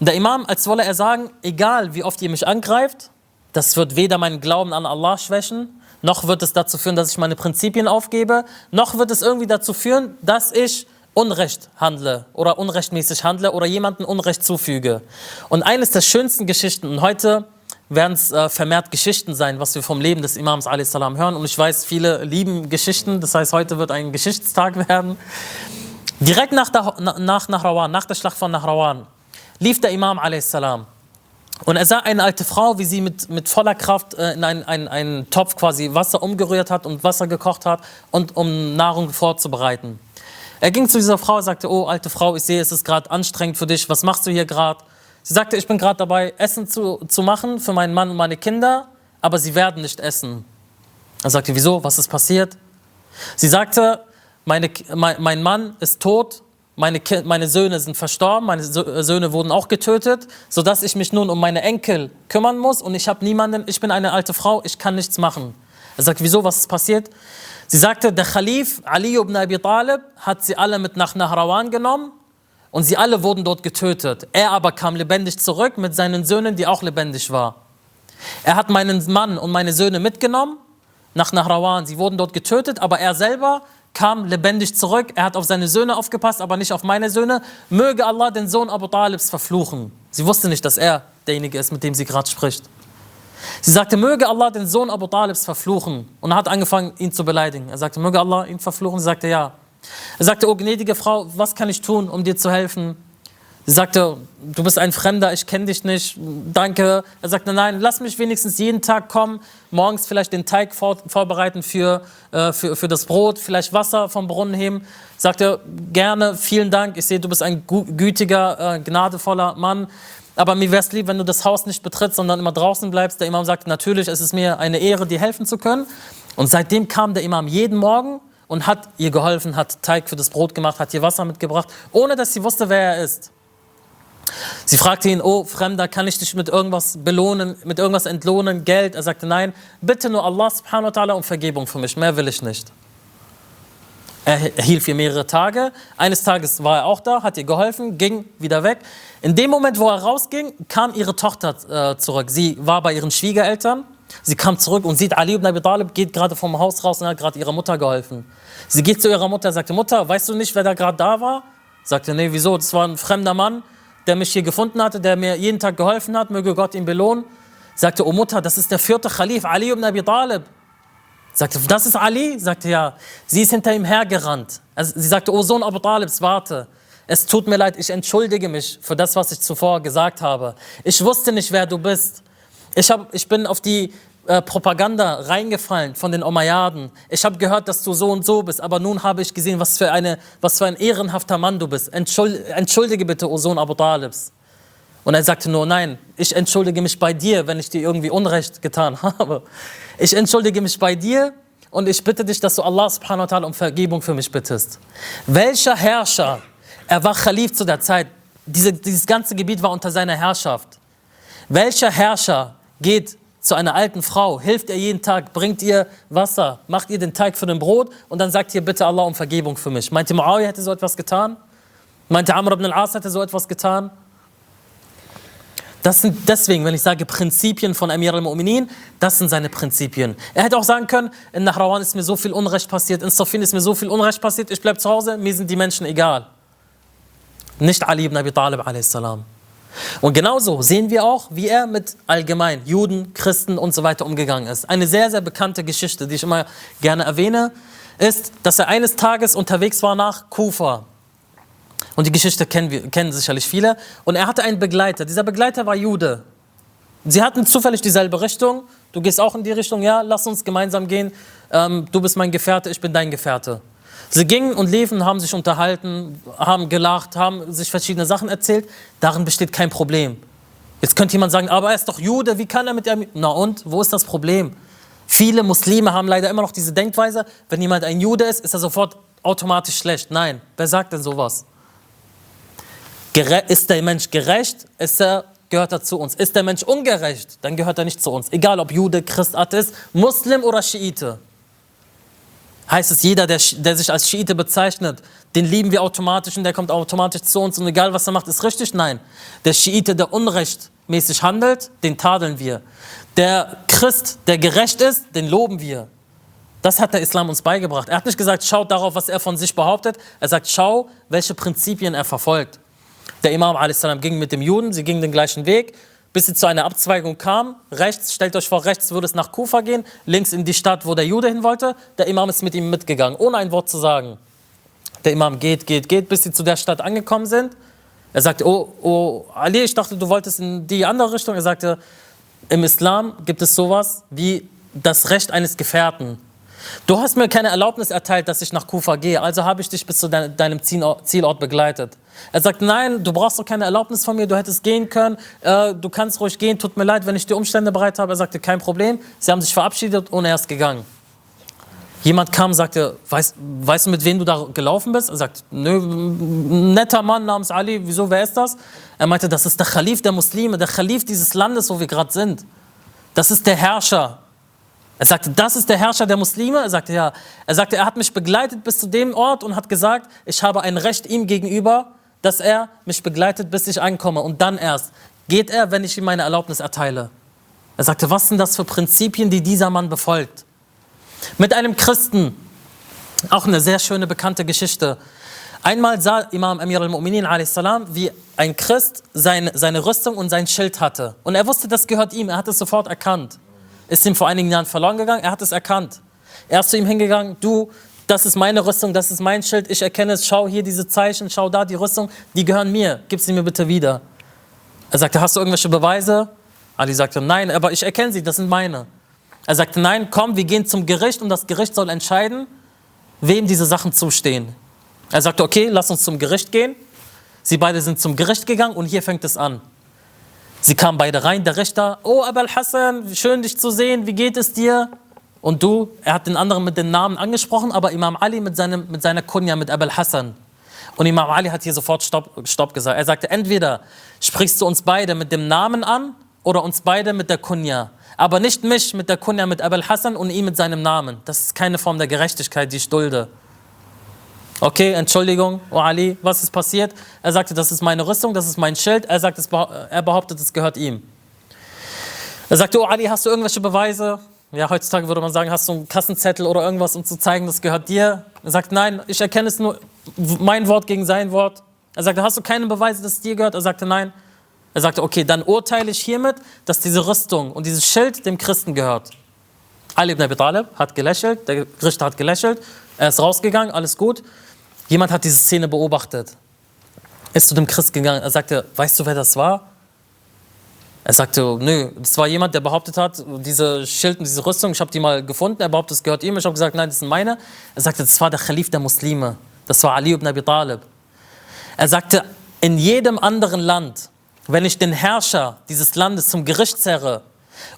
S1: Und der Imam, als wolle er sagen, egal wie oft ihr mich angreift, das wird weder meinen Glauben an Allah schwächen, noch wird es dazu führen, dass ich meine Prinzipien aufgebe, noch wird es irgendwie dazu führen, dass ich Unrecht handle oder unrechtmäßig handle oder jemandem Unrecht zufüge. Und eines der schönsten Geschichten, und heute werden es äh, vermehrt Geschichten sein, was wir vom Leben des Imams a.s. hören. Und ich weiß, viele lieben Geschichten, das heißt, heute wird ein Geschichtstag [laughs] werden. Direkt nach, der, nach Nahrawan, nach der Schlacht von Nahrawan, lief der Imam a.s. Und er sah eine alte Frau, wie sie mit, mit voller Kraft äh, in einen, einen, einen Topf quasi Wasser umgerührt hat und Wasser gekocht hat, und, um Nahrung vorzubereiten. Er ging zu dieser Frau und sagte, oh alte Frau, ich sehe, es ist gerade anstrengend für dich, was machst du hier gerade? Sie sagte, ich bin gerade dabei, Essen zu, zu machen für meinen Mann und meine Kinder, aber sie werden nicht essen. Er sagte, wieso, was ist passiert? Sie sagte, meine, mein, mein Mann ist tot meine, meine Söhne sind verstorben, meine Söhne wurden auch getötet, sodass ich mich nun um meine Enkel kümmern muss und ich habe niemanden, ich bin eine alte Frau, ich kann nichts machen. Er sagt, wieso, was ist passiert? Sie sagte, der Khalif Ali ibn Abi Talib hat sie alle mit nach Nahrawan genommen und sie alle wurden dort getötet. Er aber kam lebendig zurück mit seinen Söhnen, die auch lebendig waren. Er hat meinen Mann und meine Söhne mitgenommen nach Nahrawan. Sie wurden dort getötet, aber er selber kam lebendig zurück. Er hat auf seine Söhne aufgepasst, aber nicht auf meine Söhne. Möge Allah den Sohn Abu Talibs verfluchen. Sie wusste nicht, dass er derjenige ist, mit dem sie gerade spricht. Sie sagte, möge Allah den Sohn Abu Talibs verfluchen. Und er hat angefangen, ihn zu beleidigen. Er sagte, möge Allah ihn verfluchen. Sie sagte, ja. Er sagte, oh gnädige Frau, was kann ich tun, um dir zu helfen? Sie sagte, du bist ein Fremder, ich kenne dich nicht, danke. Er sagte, nein, lass mich wenigstens jeden Tag kommen, morgens vielleicht den Teig vor, vorbereiten für, äh, für, für das Brot, vielleicht Wasser vom Brunnen heben. Sagte, gerne, vielen Dank, ich sehe, du bist ein gütiger, äh, gnadevoller Mann. Aber mir wäre es lieb, wenn du das Haus nicht betrittst, sondern immer draußen bleibst. Der Imam sagte, natürlich, es ist mir eine Ehre, dir helfen zu können. Und seitdem kam der Imam jeden Morgen und hat ihr geholfen, hat Teig für das Brot gemacht, hat ihr Wasser mitgebracht, ohne dass sie wusste, wer er ist. Sie fragte ihn, oh Fremder, kann ich dich mit irgendwas belohnen, mit irgendwas entlohnen, Geld? Er sagte, nein, bitte nur Allah subhanahu wa ta'ala um Vergebung für mich, mehr will ich nicht. Er hielt ihr mehrere Tage. Eines Tages war er auch da, hat ihr geholfen, ging wieder weg. In dem Moment, wo er rausging, kam ihre Tochter äh, zurück. Sie war bei ihren Schwiegereltern. Sie kam zurück und sieht, Ali ibn Abi Talib geht gerade vom Haus raus und hat gerade ihrer Mutter geholfen. Sie geht zu ihrer Mutter und sagte, Mutter, weißt du nicht, wer da gerade da war? Sagte, nee, wieso? Das war ein fremder Mann der mich hier gefunden hatte, der mir jeden Tag geholfen hat, möge Gott ihn belohnen. Sagte, oh Mutter, das ist der vierte Khalif, Ali ibn Abi Talib. Sagte, das ist Ali? Sagte, ja. Sie ist hinter ihm hergerannt. Also, sie sagte, oh Sohn Abu Talibs, warte. Es tut mir leid, ich entschuldige mich für das, was ich zuvor gesagt habe. Ich wusste nicht, wer du bist. Ich, hab, ich bin auf die äh, Propaganda reingefallen von den Umayyaden. Ich habe gehört, dass du so und so bist, aber nun habe ich gesehen, was für, eine, was für ein ehrenhafter Mann du bist. Entschuldige, entschuldige bitte, O Sohn Abu Talibs. Und er sagte nur, nein, ich entschuldige mich bei dir, wenn ich dir irgendwie Unrecht getan [laughs] habe. Ich entschuldige mich bei dir und ich bitte dich, dass du Allah subhanahu wa ta'ala um Vergebung für mich bittest. Welcher Herrscher, er war Khalif zu der Zeit, diese, dieses ganze Gebiet war unter seiner Herrschaft. Welcher Herrscher geht zu einer alten Frau, hilft ihr jeden Tag, bringt ihr Wasser, macht ihr den Teig für den Brot und dann sagt ihr bitte Allah um Vergebung für mich. Meinte Muawiyah hätte so etwas getan? Meinte Amr ibn al-As hätte so etwas getan? Das sind deswegen, wenn ich sage Prinzipien von Amir al-Mu'minin, das sind seine Prinzipien. Er hätte auch sagen können, in Nahrawan ist mir so viel Unrecht passiert, in Safin ist mir so viel Unrecht passiert, ich bleibe zu Hause, mir sind die Menschen egal. Nicht Ali ibn Abi Talib a.s. Und genauso sehen wir auch, wie er mit allgemein Juden, Christen und so weiter umgegangen ist. Eine sehr, sehr bekannte Geschichte, die ich immer gerne erwähne, ist, dass er eines Tages unterwegs war nach Kufa. Und die Geschichte kennen, wir, kennen sicherlich viele. Und er hatte einen Begleiter. Dieser Begleiter war Jude. Sie hatten zufällig dieselbe Richtung. Du gehst auch in die Richtung, ja, lass uns gemeinsam gehen. Ähm, du bist mein Gefährte, ich bin dein Gefährte. Sie gingen und liefen, haben sich unterhalten, haben gelacht, haben sich verschiedene Sachen erzählt. Darin besteht kein Problem. Jetzt könnte jemand sagen, aber er ist doch Jude, wie kann er mit ihm? Na und, wo ist das Problem? Viele Muslime haben leider immer noch diese Denkweise, wenn jemand ein Jude ist, ist er sofort automatisch schlecht. Nein, wer sagt denn sowas? Ist der Mensch gerecht, ist er, gehört er zu uns. Ist der Mensch ungerecht, dann gehört er nicht zu uns. Egal ob Jude, Christ, Atheist, Muslim oder Schiite heißt es, jeder, der, der sich als Schiite bezeichnet, den lieben wir automatisch und der kommt automatisch zu uns und egal was er macht, ist richtig? Nein. Der Schiite, der unrechtmäßig handelt, den tadeln wir. Der Christ, der gerecht ist, den loben wir. Das hat der Islam uns beigebracht. Er hat nicht gesagt, schaut darauf, was er von sich behauptet. Er sagt, schau, welche Prinzipien er verfolgt. Der Imam a.s. ging mit dem Juden, sie gingen den gleichen Weg bis sie zu einer Abzweigung kam. Rechts, stellt euch vor, rechts würde es nach Kufa gehen, links in die Stadt, wo der Jude hin wollte. Der Imam ist mit ihm mitgegangen, ohne ein Wort zu sagen. Der Imam geht, geht, geht, bis sie zu der Stadt angekommen sind. Er sagte, oh, oh, Ali, ich dachte, du wolltest in die andere Richtung. Er sagte, im Islam gibt es sowas wie das Recht eines Gefährten. Du hast mir keine Erlaubnis erteilt, dass ich nach Kufa gehe, also habe ich dich bis zu deinem Zielort begleitet. Er sagt, nein, du brauchst doch keine Erlaubnis von mir, du hättest gehen können, äh, du kannst ruhig gehen, tut mir leid, wenn ich die Umstände bereit habe. Er sagte, kein Problem. Sie haben sich verabschiedet und er ist gegangen. Jemand kam und sagte, weißt, weißt du, mit wem du da gelaufen bist? Er sagt, nö, netter Mann namens Ali, wieso, wer ist das? Er meinte, das ist der Khalif der Muslime, der Khalif dieses Landes, wo wir gerade sind. Das ist der Herrscher. Er sagte, das ist der Herrscher der Muslime? Er sagte, ja. Er sagte, er hat mich begleitet bis zu dem Ort und hat gesagt, ich habe ein Recht ihm gegenüber, dass er mich begleitet, bis ich ankomme. Und dann erst geht er, wenn ich ihm meine Erlaubnis erteile. Er sagte, was sind das für Prinzipien, die dieser Mann befolgt? Mit einem Christen, auch eine sehr schöne bekannte Geschichte. Einmal sah Imam Amir al-Mu'minin wie ein Christ seine, seine Rüstung und sein Schild hatte. Und er wusste, das gehört ihm, er hat es sofort erkannt. Ist ihm vor einigen Jahren verloren gegangen, er hat es erkannt. Er ist zu ihm hingegangen, du, das ist meine Rüstung, das ist mein Schild, ich erkenne es, schau hier diese Zeichen, schau da die Rüstung, die gehören mir, gib sie mir bitte wieder. Er sagte, hast du irgendwelche Beweise? Ali sagte, nein, aber ich erkenne sie, das sind meine. Er sagte, nein, komm, wir gehen zum Gericht und das Gericht soll entscheiden, wem diese Sachen zustehen. Er sagte, okay, lass uns zum Gericht gehen. Sie beide sind zum Gericht gegangen und hier fängt es an. Sie kamen beide rein, der Richter, oh Abel Hassan, schön dich zu sehen, wie geht es dir? Und du, er hat den anderen mit den Namen angesprochen, aber Imam Ali mit, seinem, mit seiner Kunja, mit Abel Hassan. Und Imam Ali hat hier sofort Stopp, Stopp gesagt. Er sagte, entweder sprichst du uns beide mit dem Namen an oder uns beide mit der Kunja. Aber nicht mich mit der Kunja mit Abel Hassan und ihn mit seinem Namen. Das ist keine Form der Gerechtigkeit, die ich dulde. Okay, Entschuldigung, oh Ali, was ist passiert? Er sagte, das ist meine Rüstung, das ist mein Schild. Er, sagt, er behauptet, es gehört ihm. Er sagte, oh Ali, hast du irgendwelche Beweise? Ja, heutzutage würde man sagen, hast du einen Kassenzettel oder irgendwas, um zu zeigen, das gehört dir? Er sagt, nein, ich erkenne es nur, mein Wort gegen sein Wort. Er sagte, hast du keine Beweise, dass es dir gehört? Er sagte, nein. Er sagte, okay, dann urteile ich hiermit, dass diese Rüstung und dieses Schild dem Christen gehört. Ali ibn Abi Talib hat gelächelt, der Richter hat gelächelt, er ist rausgegangen, alles gut. Jemand hat diese Szene beobachtet, ist zu dem Christ gegangen, er sagte, weißt du, wer das war? Er sagte, nö, das war jemand, der behauptet hat, diese Schild und diese Rüstung, ich habe die mal gefunden, er behauptet, es gehört ihm. Ich habe gesagt, nein, das sind meine. Er sagte, das war der Khalif der Muslime, das war Ali ibn Abi Talib. Er sagte, in jedem anderen Land, wenn ich den Herrscher dieses Landes zum Gericht zerre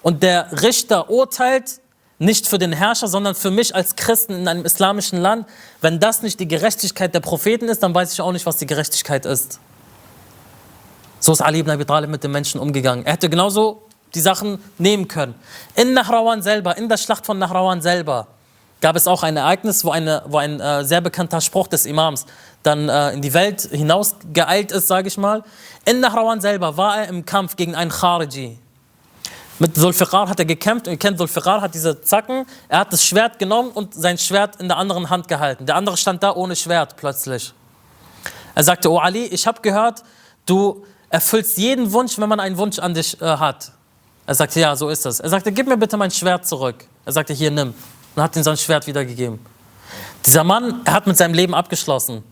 S1: und der Richter urteilt, nicht für den Herrscher, sondern für mich als Christen in einem islamischen Land, wenn das nicht die Gerechtigkeit der Propheten ist, dann weiß ich auch nicht, was die Gerechtigkeit ist. So ist Ali ibn Abi Talib mit den Menschen umgegangen. Er hätte genauso die Sachen nehmen können. In Nahrawan selber, in der Schlacht von Nahrawan selber, gab es auch ein Ereignis, wo, eine, wo ein äh, sehr bekannter Spruch des Imams dann äh, in die Welt hinaus geeilt ist, sage ich mal. In Nahrawan selber war er im Kampf gegen einen Khariji. Mit Zulfiqar hat er gekämpft und ihr kennt Zulfiqar, hat diese Zacken, er hat das Schwert genommen und sein Schwert in der anderen Hand gehalten. Der andere stand da ohne Schwert plötzlich. Er sagte, oh Ali, ich habe gehört, du erfüllst jeden Wunsch, wenn man einen Wunsch an dich äh, hat. Er sagte, ja, so ist es. Er sagte, gib mir bitte mein Schwert zurück. Er sagte, hier, nimm. Und hat ihm sein Schwert wiedergegeben. Dieser Mann, er hat mit seinem Leben abgeschlossen.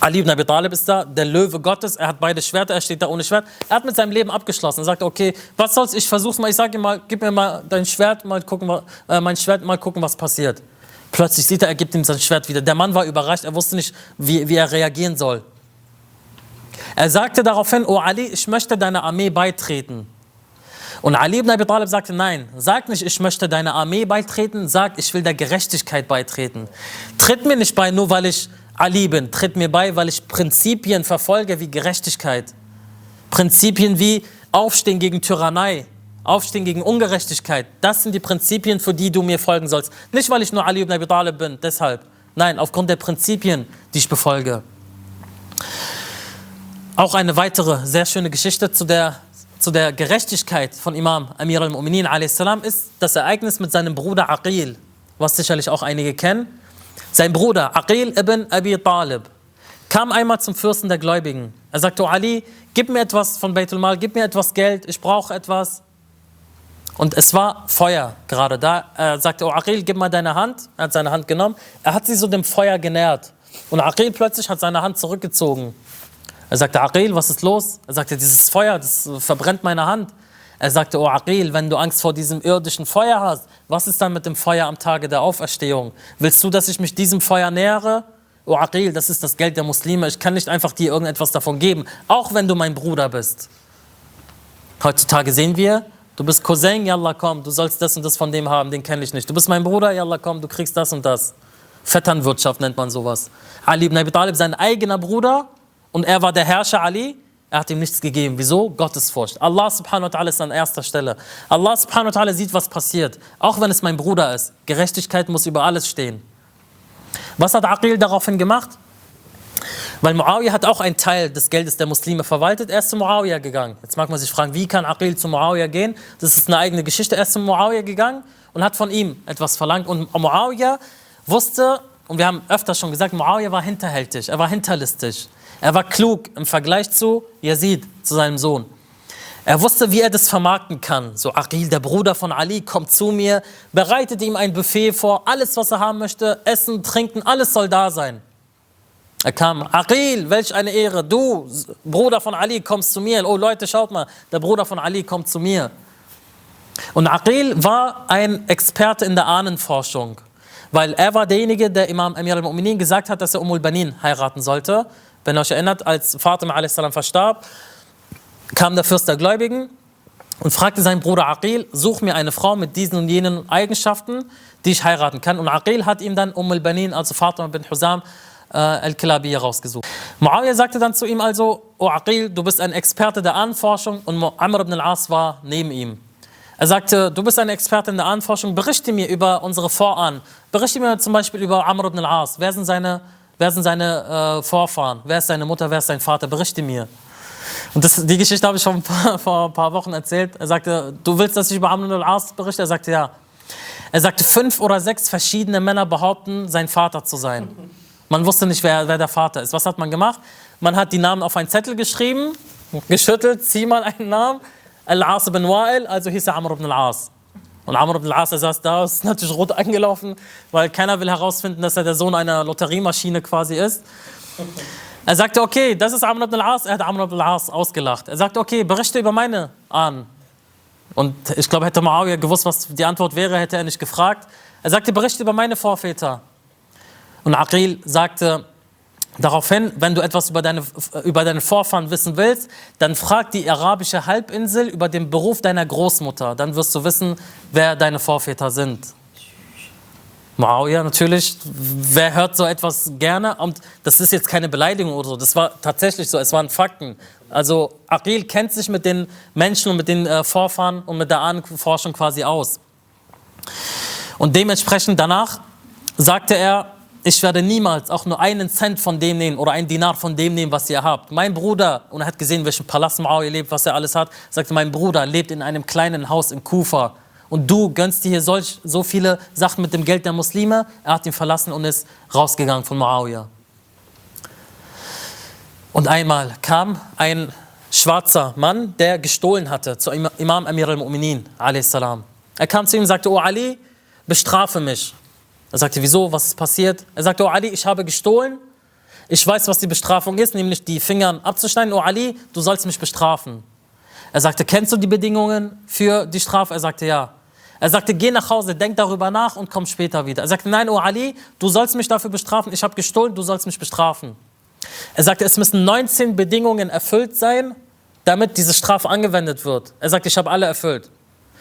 S1: Ali ibn Abi Talib ist da, der Löwe Gottes, er hat beide Schwerter, er steht da ohne Schwert. Er hat mit seinem Leben abgeschlossen. Er sagt, okay, was soll's, ich versuch's mal, ich sage ihm mal, gib mir mal dein Schwert, mal gucken, äh, mein Schwert, mal gucken, was passiert. Plötzlich sieht er, er gibt ihm sein Schwert wieder. Der Mann war überrascht, er wusste nicht, wie, wie er reagieren soll. Er sagte daraufhin, oh Ali, ich möchte deiner Armee beitreten. Und Ali ibn Abi Talib sagte, nein, sag nicht, ich möchte deiner Armee beitreten, sag, ich will der Gerechtigkeit beitreten. Tritt mir nicht bei, nur weil ich Ali bin, tritt mir bei, weil ich Prinzipien verfolge wie Gerechtigkeit. Prinzipien wie Aufstehen gegen Tyrannei, Aufstehen gegen Ungerechtigkeit. Das sind die Prinzipien, für die du mir folgen sollst. Nicht, weil ich nur Ali ibn Abi Talib bin, deshalb. Nein, aufgrund der Prinzipien, die ich befolge. Auch eine weitere sehr schöne Geschichte zu der zu der Gerechtigkeit von Imam Amir al-Mu'minin ist das Ereignis mit seinem Bruder Aqil, was sicherlich auch einige kennen. Sein Bruder Aqil ibn Abi Talib kam einmal zum Fürsten der Gläubigen. Er sagte, Ali, gib mir etwas von Beitul Mal, gib mir etwas Geld, ich brauche etwas. Und es war Feuer gerade da. Er sagte, oh Aqil, gib mal deine Hand. Er hat seine Hand genommen. Er hat sie so dem Feuer genährt. Und Aqil plötzlich hat seine Hand zurückgezogen. Er sagte, Aqil, was ist los? Er sagte, dieses Feuer, das verbrennt meine Hand. Er sagte, oh Aqil, wenn du Angst vor diesem irdischen Feuer hast, was ist dann mit dem Feuer am Tage der Auferstehung? Willst du, dass ich mich diesem Feuer nähere? Oh Aqil, das ist das Geld der Muslime. Ich kann nicht einfach dir irgendetwas davon geben, auch wenn du mein Bruder bist. Heutzutage sehen wir, du bist Cousin, yallah komm, du sollst das und das von dem haben, den kenne ich nicht. Du bist mein Bruder, yallah komm, du kriegst das und das. Vetternwirtschaft nennt man sowas. Ali ibn Abi Talib, sein eigener Bruder, und er war der Herrscher Ali, er hat ihm nichts gegeben. Wieso? Gottesfurcht. Allah subhanahu wa ta'ala ist an erster Stelle. Allah subhanahu wa ta'ala sieht, was passiert. Auch wenn es mein Bruder ist. Gerechtigkeit muss über alles stehen. Was hat Aqil daraufhin gemacht? Weil Muawiyah hat auch einen Teil des Geldes der Muslime verwaltet. Er ist zu Muawiyah gegangen. Jetzt mag man sich fragen, wie kann Aqil zu Muawiyah gehen? Das ist eine eigene Geschichte. Er ist zu Muawiyah gegangen und hat von ihm etwas verlangt. Und Muawiyah wusste, und wir haben öfters schon gesagt, Muawiyah war hinterhältig, er war hinterlistig. Er war klug im Vergleich zu Yazid, zu seinem Sohn. Er wusste, wie er das vermarkten kann. So, Aqil, der Bruder von Ali, kommt zu mir, bereitet ihm ein Buffet vor, alles, was er haben möchte, Essen, Trinken, alles soll da sein. Er kam, Aqil, welch eine Ehre, du, Bruder von Ali, kommst zu mir. Oh Leute, schaut mal, der Bruder von Ali kommt zu mir. Und Aqil war ein Experte in der Ahnenforschung, weil er war derjenige, der Imam Amir al-Mu'minin gesagt hat, dass er Umul Banin heiraten sollte. Wenn ihr euch erinnert, als Fatima a.s. verstarb, kam der Fürst der Gläubigen und fragte seinen Bruder Aqil, such mir eine Frau mit diesen und jenen Eigenschaften, die ich heiraten kann. Und Aqil hat ihm dann Umm al-Banin, also Fatima bin Husam, äh, al-Kilabi rausgesucht. Muawiyah sagte dann zu ihm also, O Aqil, du bist ein Experte der Ahnenforschung und Amr ibn al-As war neben ihm. Er sagte, du bist ein Experte in der Ahnenforschung, berichte mir über unsere Vorahnen. Berichte mir zum Beispiel über Amr ibn al-As. Wer sind seine Wer sind seine äh, Vorfahren? Wer ist seine Mutter? Wer ist sein Vater? Berichte mir. Und das, die Geschichte habe ich schon [laughs] vor ein paar Wochen erzählt. Er sagte, du willst, dass ich über Amr al-As berichte? Er sagte, ja. Er sagte, fünf oder sechs verschiedene Männer behaupten, sein Vater zu sein. Man wusste nicht, wer, wer der Vater ist. Was hat man gemacht? Man hat die Namen auf einen Zettel geschrieben, geschüttelt, zieh mal einen Namen. Al-As ibn Wa'il, also hieß er Amr ibn al-As. Und Amr ibn al-As, saß da, ist natürlich rot angelaufen, weil keiner will herausfinden, dass er der Sohn einer Lotteriemaschine quasi ist. Er sagte, okay, das ist Amr ibn al-As. Er hat Amr ibn al-As ausgelacht. Er sagte, okay, berichte über meine Ahnen. Und ich glaube, hätte Muawiyah gewusst, was die Antwort wäre, hätte er nicht gefragt. Er sagte, berichte über meine Vorväter. Und Aqil sagte, Daraufhin, wenn du etwas über deine, über deine Vorfahren wissen willst, dann frag die arabische Halbinsel über den Beruf deiner Großmutter. Dann wirst du wissen, wer deine Vorväter sind. Muawiyah natürlich, wer hört so etwas gerne? Und das ist jetzt keine Beleidigung oder so, das war tatsächlich so, es waren Fakten. Also Aqil kennt sich mit den Menschen und mit den äh, Vorfahren und mit der Ahnenforschung quasi aus. Und dementsprechend danach sagte er, ich werde niemals auch nur einen Cent von dem nehmen oder einen Dinar von dem nehmen, was ihr habt. Mein Bruder, und er hat gesehen, welchen Palast Muawiyah lebt, was er alles hat, sagte, mein Bruder lebt in einem kleinen Haus in Kufa und du gönnst dir hier solch, so viele Sachen mit dem Geld der Muslime. Er hat ihn verlassen und ist rausgegangen von Muawiyah. Und einmal kam ein schwarzer Mann, der gestohlen hatte, zu Imam Amir al-Mu'minin, Er kam zu ihm und sagte, oh Ali, bestrafe mich. Er sagte, wieso, was ist passiert? Er sagte, oh Ali, ich habe gestohlen. Ich weiß, was die Bestrafung ist, nämlich die Finger abzuschneiden. Oh Ali, du sollst mich bestrafen. Er sagte, kennst du die Bedingungen für die Strafe? Er sagte, ja. Er sagte, geh nach Hause, denk darüber nach und komm später wieder. Er sagte, nein, oh Ali, du sollst mich dafür bestrafen, ich habe gestohlen, du sollst mich bestrafen. Er sagte, es müssen 19 Bedingungen erfüllt sein, damit diese Strafe angewendet wird. Er sagte, ich habe alle erfüllt.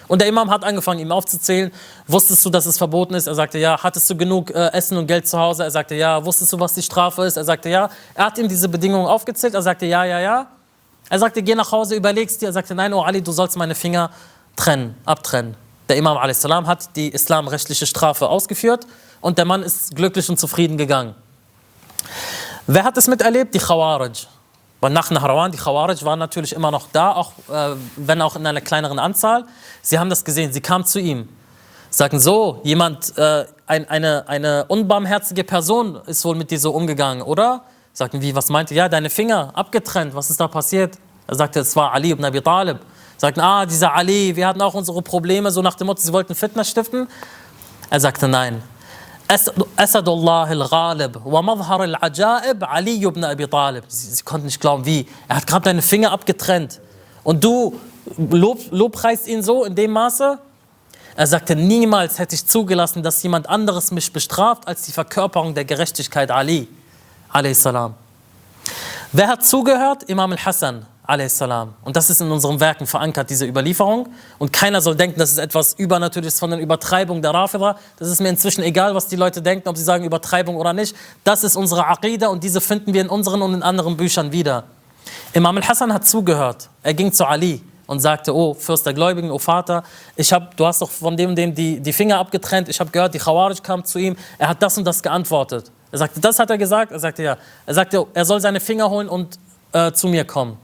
S1: Und der Imam hat angefangen, ihm aufzuzählen. Wusstest du, dass es verboten ist? Er sagte, ja. Hattest du genug äh, Essen und Geld zu Hause? Er sagte, ja. Wusstest du, was die Strafe ist? Er sagte, ja. Er hat ihm diese Bedingungen aufgezählt. Er sagte, ja, ja, ja. Er sagte, geh nach Hause, überlegst dir. Er sagte, nein, oh Ali, du sollst meine Finger trennen, abtrennen. Der Imam a.s. hat die islamrechtliche Strafe ausgeführt und der Mann ist glücklich und zufrieden gegangen. Wer hat es miterlebt? Die Khawarij. Weil nach Nahrawan, die Khawarij waren natürlich immer noch da, auch, äh, wenn auch in einer kleineren Anzahl. Sie haben das gesehen, sie kamen zu ihm, sagten so, jemand, äh, ein, eine, eine unbarmherzige Person ist wohl mit dir so umgegangen, oder? Sagten, wie, was meinte? Ja, deine Finger abgetrennt, was ist da passiert? Er sagte, es war Ali ibn Abi Talib. Sagten, ah, dieser Ali, wir hatten auch unsere Probleme, so nach dem Motto, sie wollten Fitna stiften. Er sagte, nein. Asadullah al-Ghalib wa Madhar al-Ajaib Ali ibn Abi Talib. Sie, sie konnten nicht glauben, wie. Er hat gerade deine Finger abgetrennt. Und du lob, lobpreist ihn so in dem Maße? Er sagte, niemals hätte ich zugelassen, dass jemand anderes mich bestraft als die Verkörperung der Gerechtigkeit Ali. Wer hat zugehört? Imam al-Hassan salam. Und das ist in unseren Werken verankert, diese Überlieferung. Und keiner soll denken, das ist etwas Übernatürliches von der Übertreibung der Rafida. Das ist mir inzwischen egal, was die Leute denken, ob sie sagen Übertreibung oder nicht. Das ist unsere Aqida und diese finden wir in unseren und in anderen Büchern wieder. Imam al-Hassan hat zugehört. Er ging zu Ali und sagte, oh Fürst der Gläubigen, oh Vater, ich hab, du hast doch von dem und dem die, die Finger abgetrennt. Ich habe gehört, die Khawarij kam zu ihm. Er hat das und das geantwortet. Er sagte, das hat er gesagt? Er sagte, ja. Er sagte, er soll seine Finger holen und äh, zu mir kommen.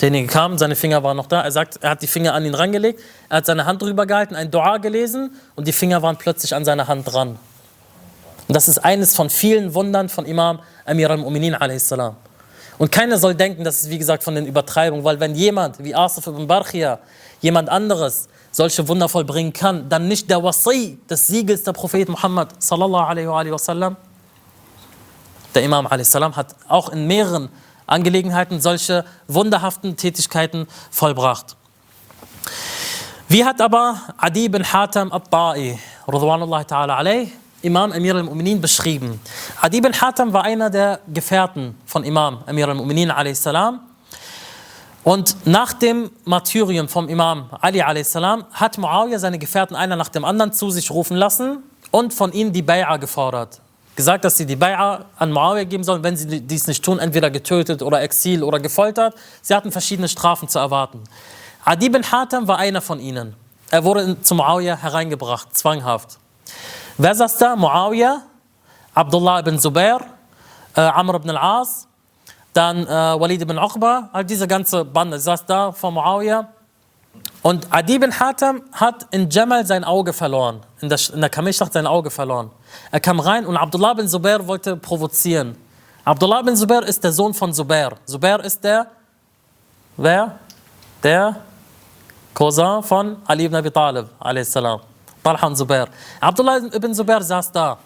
S1: Derjenige kam, seine Finger waren noch da. Er sagt, er hat die Finger an ihn rangelegt, er hat seine Hand drüber gehalten, ein Dua gelesen und die Finger waren plötzlich an seiner Hand dran. Und das ist eines von vielen Wundern von Imam Amir al-Mu'minin a.s. Und keiner soll denken, das ist wie gesagt von den Übertreibungen, weil wenn jemand wie Asif ibn Barkhia, jemand anderes, solche Wunder vollbringen kann, dann nicht der Wasi des Siegels der Prophet Muhammad sallallahu alaihi wa sallam. Der Imam a.s. hat auch in mehreren Angelegenheiten solche wunderhaften Tätigkeiten vollbracht. Wie hat aber Adi bin Hatam Abba'i, ta'ala Imam Amir al-Mu'minin beschrieben? Adi bin Hatam war einer der Gefährten von Imam Amir al-Mu'minin a.s. Und nach dem Martyrium vom Imam Ali a.s. hat Muawiyah seine Gefährten einer nach dem anderen zu sich rufen lassen und von ihnen die Bay'a gefordert gesagt, dass sie die Bai'a an Muawiyah geben sollen, wenn sie dies nicht tun, entweder getötet oder Exil oder gefoltert. Sie hatten verschiedene Strafen zu erwarten. Adi bin Hatem war einer von ihnen. Er wurde zu Muawiyah hereingebracht, zwanghaft. Wer saß da? Muawiyah, Abdullah ibn Zubair, äh, Amr ibn al-As, dann äh, Walid ibn Uqba, all diese ganze Bande saß da vor Muawiyah. Und Adi bin Hatem hat in Jamal sein Auge verloren, in der, in der Kamelschlacht sein Auge verloren. Er kam rein und Abdullah bin Zubair wollte provozieren. Abdullah bin Zubair ist der Sohn von Zubair. Zubair ist der, wer? Der Cousin von Ali ibn Abi Talib, a.s. Talha und Zubair. Abdullah ibn Zubair saß da.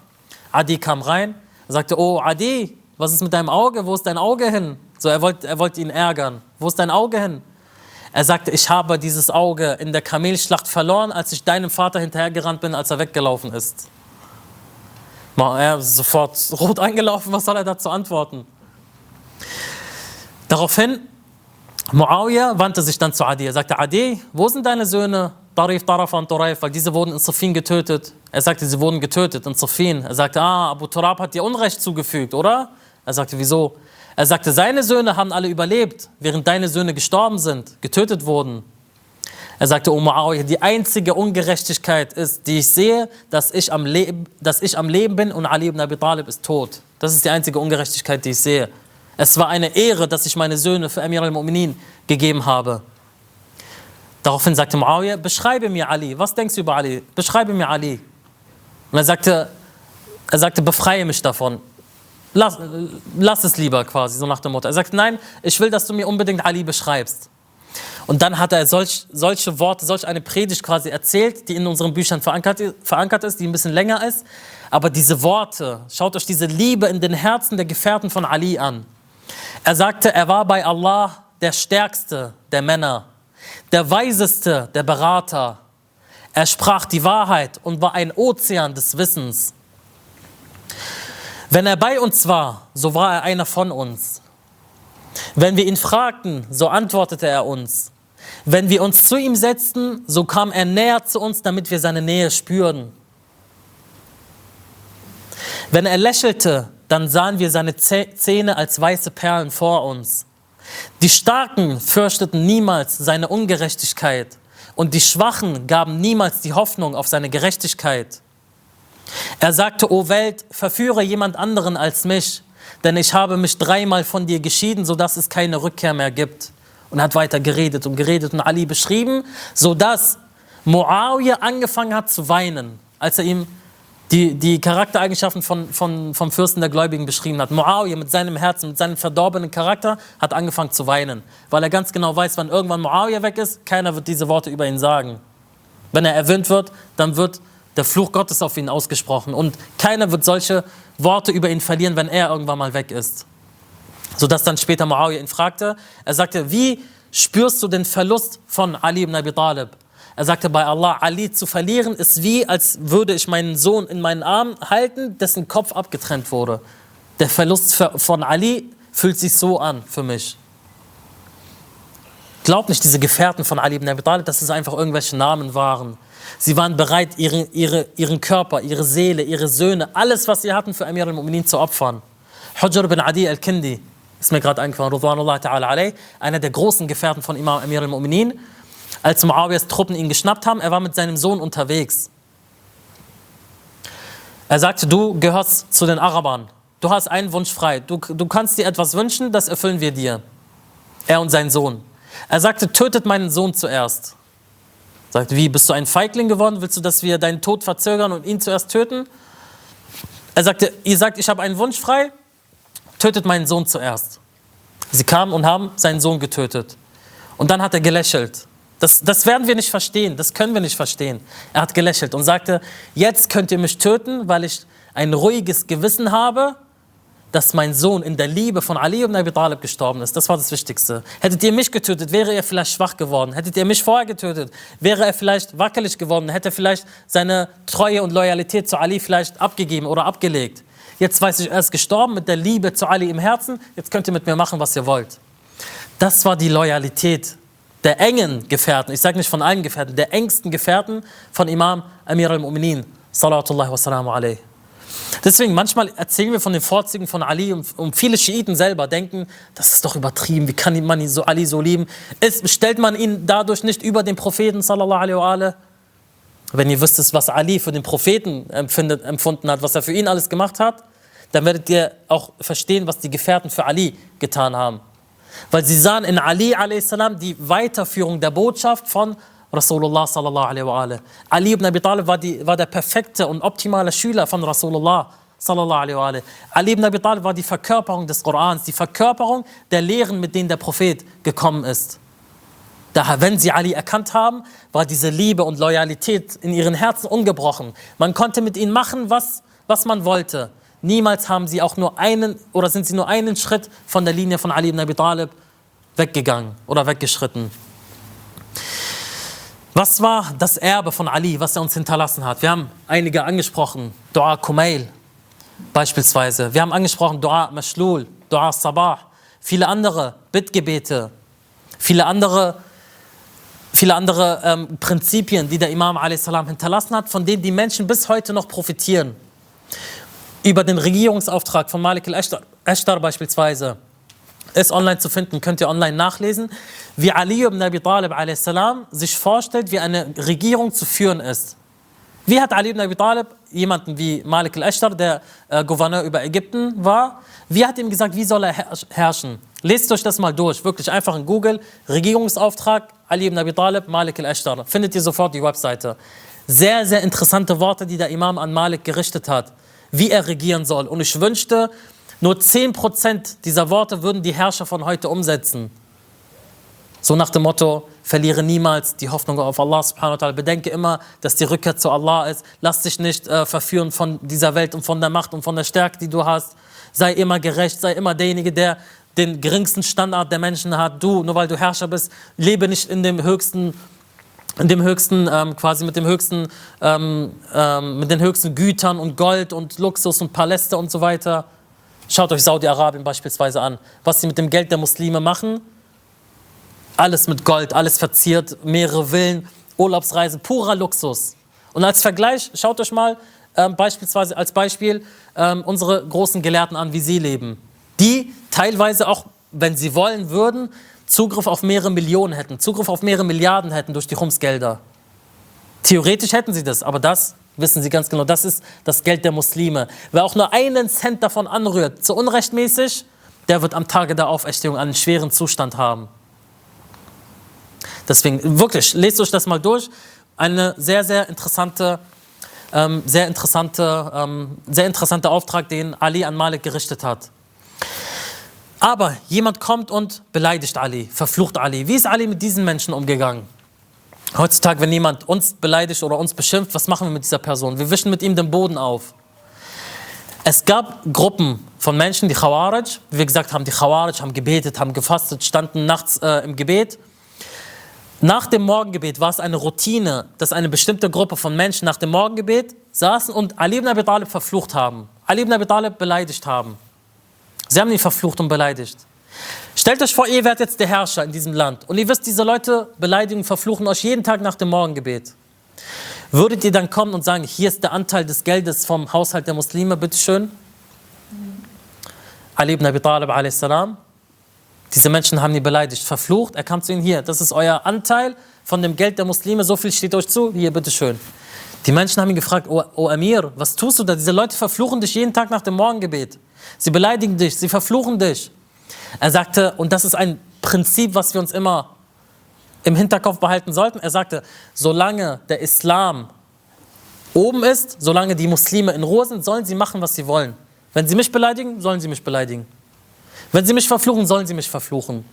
S1: Adi kam rein, sagte, oh Adi, was ist mit deinem Auge? Wo ist dein Auge hin? So, er wollte er wollt ihn ärgern. Wo ist dein Auge hin? Er sagte, ich habe dieses Auge in der Kamelschlacht verloren, als ich deinem Vater hinterhergerannt bin, als er weggelaufen ist. Er ist sofort rot angelaufen, was soll er dazu antworten? Daraufhin, Muawiyah wandte sich dann zu Adi. Er sagte, Adi, wo sind deine Söhne? Tarif, Tarafa und Turaif, weil diese wurden in Safin getötet. Er sagte, sie wurden getötet in Safin. Er sagte, ah, Abu Turab hat dir Unrecht zugefügt, oder? Er sagte, wieso? Er sagte, seine Söhne haben alle überlebt, während deine Söhne gestorben sind, getötet wurden. Er sagte, O Muawiyah, die einzige Ungerechtigkeit ist, die ich sehe, dass ich, am Leben, dass ich am Leben bin und Ali ibn Abi Talib ist tot. Das ist die einzige Ungerechtigkeit, die ich sehe. Es war eine Ehre, dass ich meine Söhne für Amir al-Mu'minin gegeben habe. Daraufhin sagte Muawiyah, beschreibe mir Ali. Was denkst du über Ali? Beschreibe mir Ali. Und er sagte, er sagte, befreie mich davon. Lass, lass es lieber quasi, so nach dem Motto. Er sagte, nein, ich will, dass du mir unbedingt Ali beschreibst. Und dann hat er solch, solche Worte, solch eine Predigt quasi erzählt, die in unseren Büchern verankert, verankert ist, die ein bisschen länger ist. Aber diese Worte, schaut euch diese Liebe in den Herzen der Gefährten von Ali an. Er sagte, er war bei Allah der stärkste der Männer, der weiseste der Berater. Er sprach die Wahrheit und war ein Ozean des Wissens. Wenn er bei uns war, so war er einer von uns. Wenn wir ihn fragten, so antwortete er uns. Wenn wir uns zu ihm setzten, so kam er näher zu uns, damit wir seine Nähe spüren. Wenn er lächelte, dann sahen wir seine Zähne als weiße Perlen vor uns. Die Starken fürchteten niemals seine Ungerechtigkeit und die Schwachen gaben niemals die Hoffnung auf seine Gerechtigkeit. Er sagte, O Welt, verführe jemand anderen als mich, denn ich habe mich dreimal von dir geschieden, sodass es keine Rückkehr mehr gibt. Und hat weiter geredet und geredet und Ali beschrieben, sodass Muawiyah angefangen hat zu weinen, als er ihm die, die Charaktereigenschaften von, von, vom Fürsten der Gläubigen beschrieben hat. Muawiyah mit seinem Herzen, mit seinem verdorbenen Charakter hat angefangen zu weinen, weil er ganz genau weiß, wann irgendwann Muawiyah weg ist, keiner wird diese Worte über ihn sagen. Wenn er erwähnt wird, dann wird der Fluch Gottes auf ihn ausgesprochen und keiner wird solche Worte über ihn verlieren, wenn er irgendwann mal weg ist. Sodass dann später Muawiyah ihn fragte, er sagte, wie spürst du den Verlust von Ali ibn Abi Talib? Er sagte bei Allah, Ali zu verlieren ist wie, als würde ich meinen Sohn in meinen Arm halten, dessen Kopf abgetrennt wurde. Der Verlust von Ali fühlt sich so an für mich. Glaubt nicht diese Gefährten von Ali ibn Abi Talib, dass es einfach irgendwelche Namen waren. Sie waren bereit, ihre, ihre, ihren Körper, ihre Seele, ihre Söhne, alles, was sie hatten, für Amir al-Mu'minin zu opfern. Hujr bin Adi al-Kindi, ist mir gerade eingefallen, ta'ala einer der großen Gefährten von Imam Amir al-Mu'minin, als Muawiyas Truppen ihn geschnappt haben, er war mit seinem Sohn unterwegs. Er sagte, du gehörst zu den Arabern, du hast einen Wunsch frei, du, du kannst dir etwas wünschen, das erfüllen wir dir. Er und sein Sohn. Er sagte, tötet meinen Sohn zuerst. Sagt, wie, bist du ein Feigling geworden? Willst du, dass wir deinen Tod verzögern und ihn zuerst töten? Er sagte, ihr sagt, ich habe einen Wunsch frei, tötet meinen Sohn zuerst. Sie kamen und haben seinen Sohn getötet. Und dann hat er gelächelt. Das, das werden wir nicht verstehen, das können wir nicht verstehen. Er hat gelächelt und sagte, jetzt könnt ihr mich töten, weil ich ein ruhiges Gewissen habe dass mein Sohn in der Liebe von Ali ibn Abi Talib gestorben ist. Das war das Wichtigste. Hättet ihr mich getötet, wäre er vielleicht schwach geworden. Hättet ihr mich vorher getötet, wäre er vielleicht wackelig geworden. Hätte vielleicht seine Treue und Loyalität zu Ali vielleicht abgegeben oder abgelegt. Jetzt weiß ich, er ist gestorben mit der Liebe zu Ali im Herzen. Jetzt könnt ihr mit mir machen, was ihr wollt. Das war die Loyalität der engen Gefährten. Ich sage nicht von allen Gefährten, der engsten Gefährten von Imam Amir al-Mu'minin. Salawatullahi wa salamu alayhi. Deswegen, manchmal erzählen wir von den Vorzügen von Ali und, und, viele Schiiten selber denken, das ist doch übertrieben, wie kann man so, Ali so lieben? Ist, stellt man ihn dadurch nicht über den Propheten, sallallahu alaihi wa alaihi? Wenn ihr wüsstet, was Ali für den Propheten empfindet, empfunden hat, was er für ihn alles gemacht hat, dann werdet ihr auch verstehen, was die Gefährten für Ali getan haben. Weil sie sahen in Ali a.s. die Weiterführung der Botschaft von Rasulullah sallallahu alaihi wa alaihi. Ali ibn Abi Talib war, die, war der perfekte und optimale Schüler von Rasulullah sallallahu alaihi wa alaihi. Ali ibn Abi Talib war die Verkörperung des Korans, die Verkörperung der Lehren, mit denen der Prophet gekommen ist. Daher, wenn sie Ali erkannt haben, war diese Liebe und Loyalität in ihren Herzen ungebrochen. Man konnte mit ihnen machen, was, was man wollte. Niemals haben sie auch nur einen oder sind sie nur einen Schritt von der Linie von Ali ibn Abi Talib weggegangen oder weggeschritten. Was war das Erbe von Ali, was er uns hinterlassen hat? Wir haben einige angesprochen. Dua Kumail beispielsweise. Wir haben angesprochen Dua Mashlul, Dua Sabah. Viele andere Bittgebete. Viele andere viele andere ähm, Prinzipien, die der Imam a.s. hinterlassen hat, von denen die Menschen bis heute noch profitieren. Über den Regierungsauftrag von Malik al-Ashtar beispielsweise ist online zu finden, könnt ihr online nachlesen, wie Ali ibn Abi Talib a.s. sich vorstellt, wie eine Regierung zu führen ist. Wie hat Ali ibn Abi Talib jemanden wie Malik al-Ashtar, der äh, Gouverneur über Ägypten war, wie hat ihm gesagt, wie soll er herrschen? Lest euch das mal durch, wirklich einfach in Google, Regierungsauftrag, Ali ibn Abi Talib, Malik al-Ashtar. Findet ihr sofort die Webseite. Sehr, sehr interessante Worte, die der Imam an Malik gerichtet hat, wie er regieren soll. Und ich wünschte, nur 10% dieser Worte würden die Herrscher von heute umsetzen. So nach dem Motto, verliere niemals die Hoffnung auf Allah subhanahu wa ta'ala. Bedenke immer, dass die Rückkehr zu Allah ist. Lass dich nicht äh, verführen von dieser Welt und von der Macht und von der Stärke, die du hast. Sei immer gerecht, sei immer derjenige, der den geringsten Standard der Menschen hat. Du, nur weil du Herrscher bist, lebe nicht in dem höchsten in dem höchsten, ähm, quasi mit dem höchsten, ähm, ähm, mit den höchsten Gütern und Gold und Luxus und Paläste und so weiter. Schaut euch Saudi-Arabien beispielsweise an, was sie mit dem Geld der Muslime machen. Alles mit Gold, alles verziert, mehrere Villen, Urlaubsreisen, purer Luxus. Und als Vergleich, schaut euch mal ähm, beispielsweise als Beispiel ähm, unsere großen Gelehrten an, wie sie leben. Die teilweise auch, wenn sie wollen würden, Zugriff auf mehrere Millionen hätten, Zugriff auf mehrere Milliarden hätten durch die Humsgelder. Theoretisch hätten sie das, aber das wissen Sie ganz genau, das ist das Geld der Muslime. Wer auch nur einen Cent davon anrührt, so unrechtmäßig, der wird am Tage der Auferstehung einen schweren Zustand haben. Deswegen, wirklich, lest euch das mal durch. Eine sehr, sehr interessante, ähm, sehr interessante, ähm, sehr interessanter Auftrag, den Ali an Malik gerichtet hat. Aber jemand kommt und beleidigt Ali, verflucht Ali. Wie ist Ali mit diesen Menschen umgegangen? Heutzutage, wenn jemand uns beleidigt oder uns beschimpft, was machen wir mit dieser Person? Wir wischen mit ihm den Boden auf. Es gab Gruppen von Menschen, die Khawarij, wie wir gesagt haben, die Khawarij haben gebetet, haben gefastet, standen nachts äh, im Gebet. Nach dem Morgengebet war es eine Routine, dass eine bestimmte Gruppe von Menschen nach dem Morgengebet saßen und Ali ibn Abi Talib verflucht haben. Ali ibn Abi Talib beleidigt haben. Sie haben ihn verflucht und beleidigt. Stellt euch vor, ihr werdet jetzt der Herrscher in diesem Land und ihr wisst, diese Leute beleidigen, verfluchen euch jeden Tag nach dem Morgengebet. Würdet ihr dann kommen und sagen, hier ist der Anteil des Geldes vom Haushalt der Muslime, bitteschön? Ali ibn Abi Talib a.s. Diese Menschen haben ihn beleidigt, verflucht. Er kam zu ihnen hier. Das ist euer Anteil von dem Geld der Muslime. So viel steht euch zu. Hier, bitteschön. Die Menschen haben ihn gefragt, O, o Amir, was tust du da? Diese Leute verfluchen dich jeden Tag nach dem Morgengebet. Sie beleidigen dich, sie verfluchen dich. Er sagte, und das ist ein Prinzip, was wir uns immer im Hinterkopf behalten sollten, er sagte, solange der Islam oben ist, solange die Muslime in Ruhe sind, sollen sie machen, was sie wollen. Wenn sie mich beleidigen, sollen sie mich beleidigen. Wenn sie mich verfluchen, sollen sie mich verfluchen.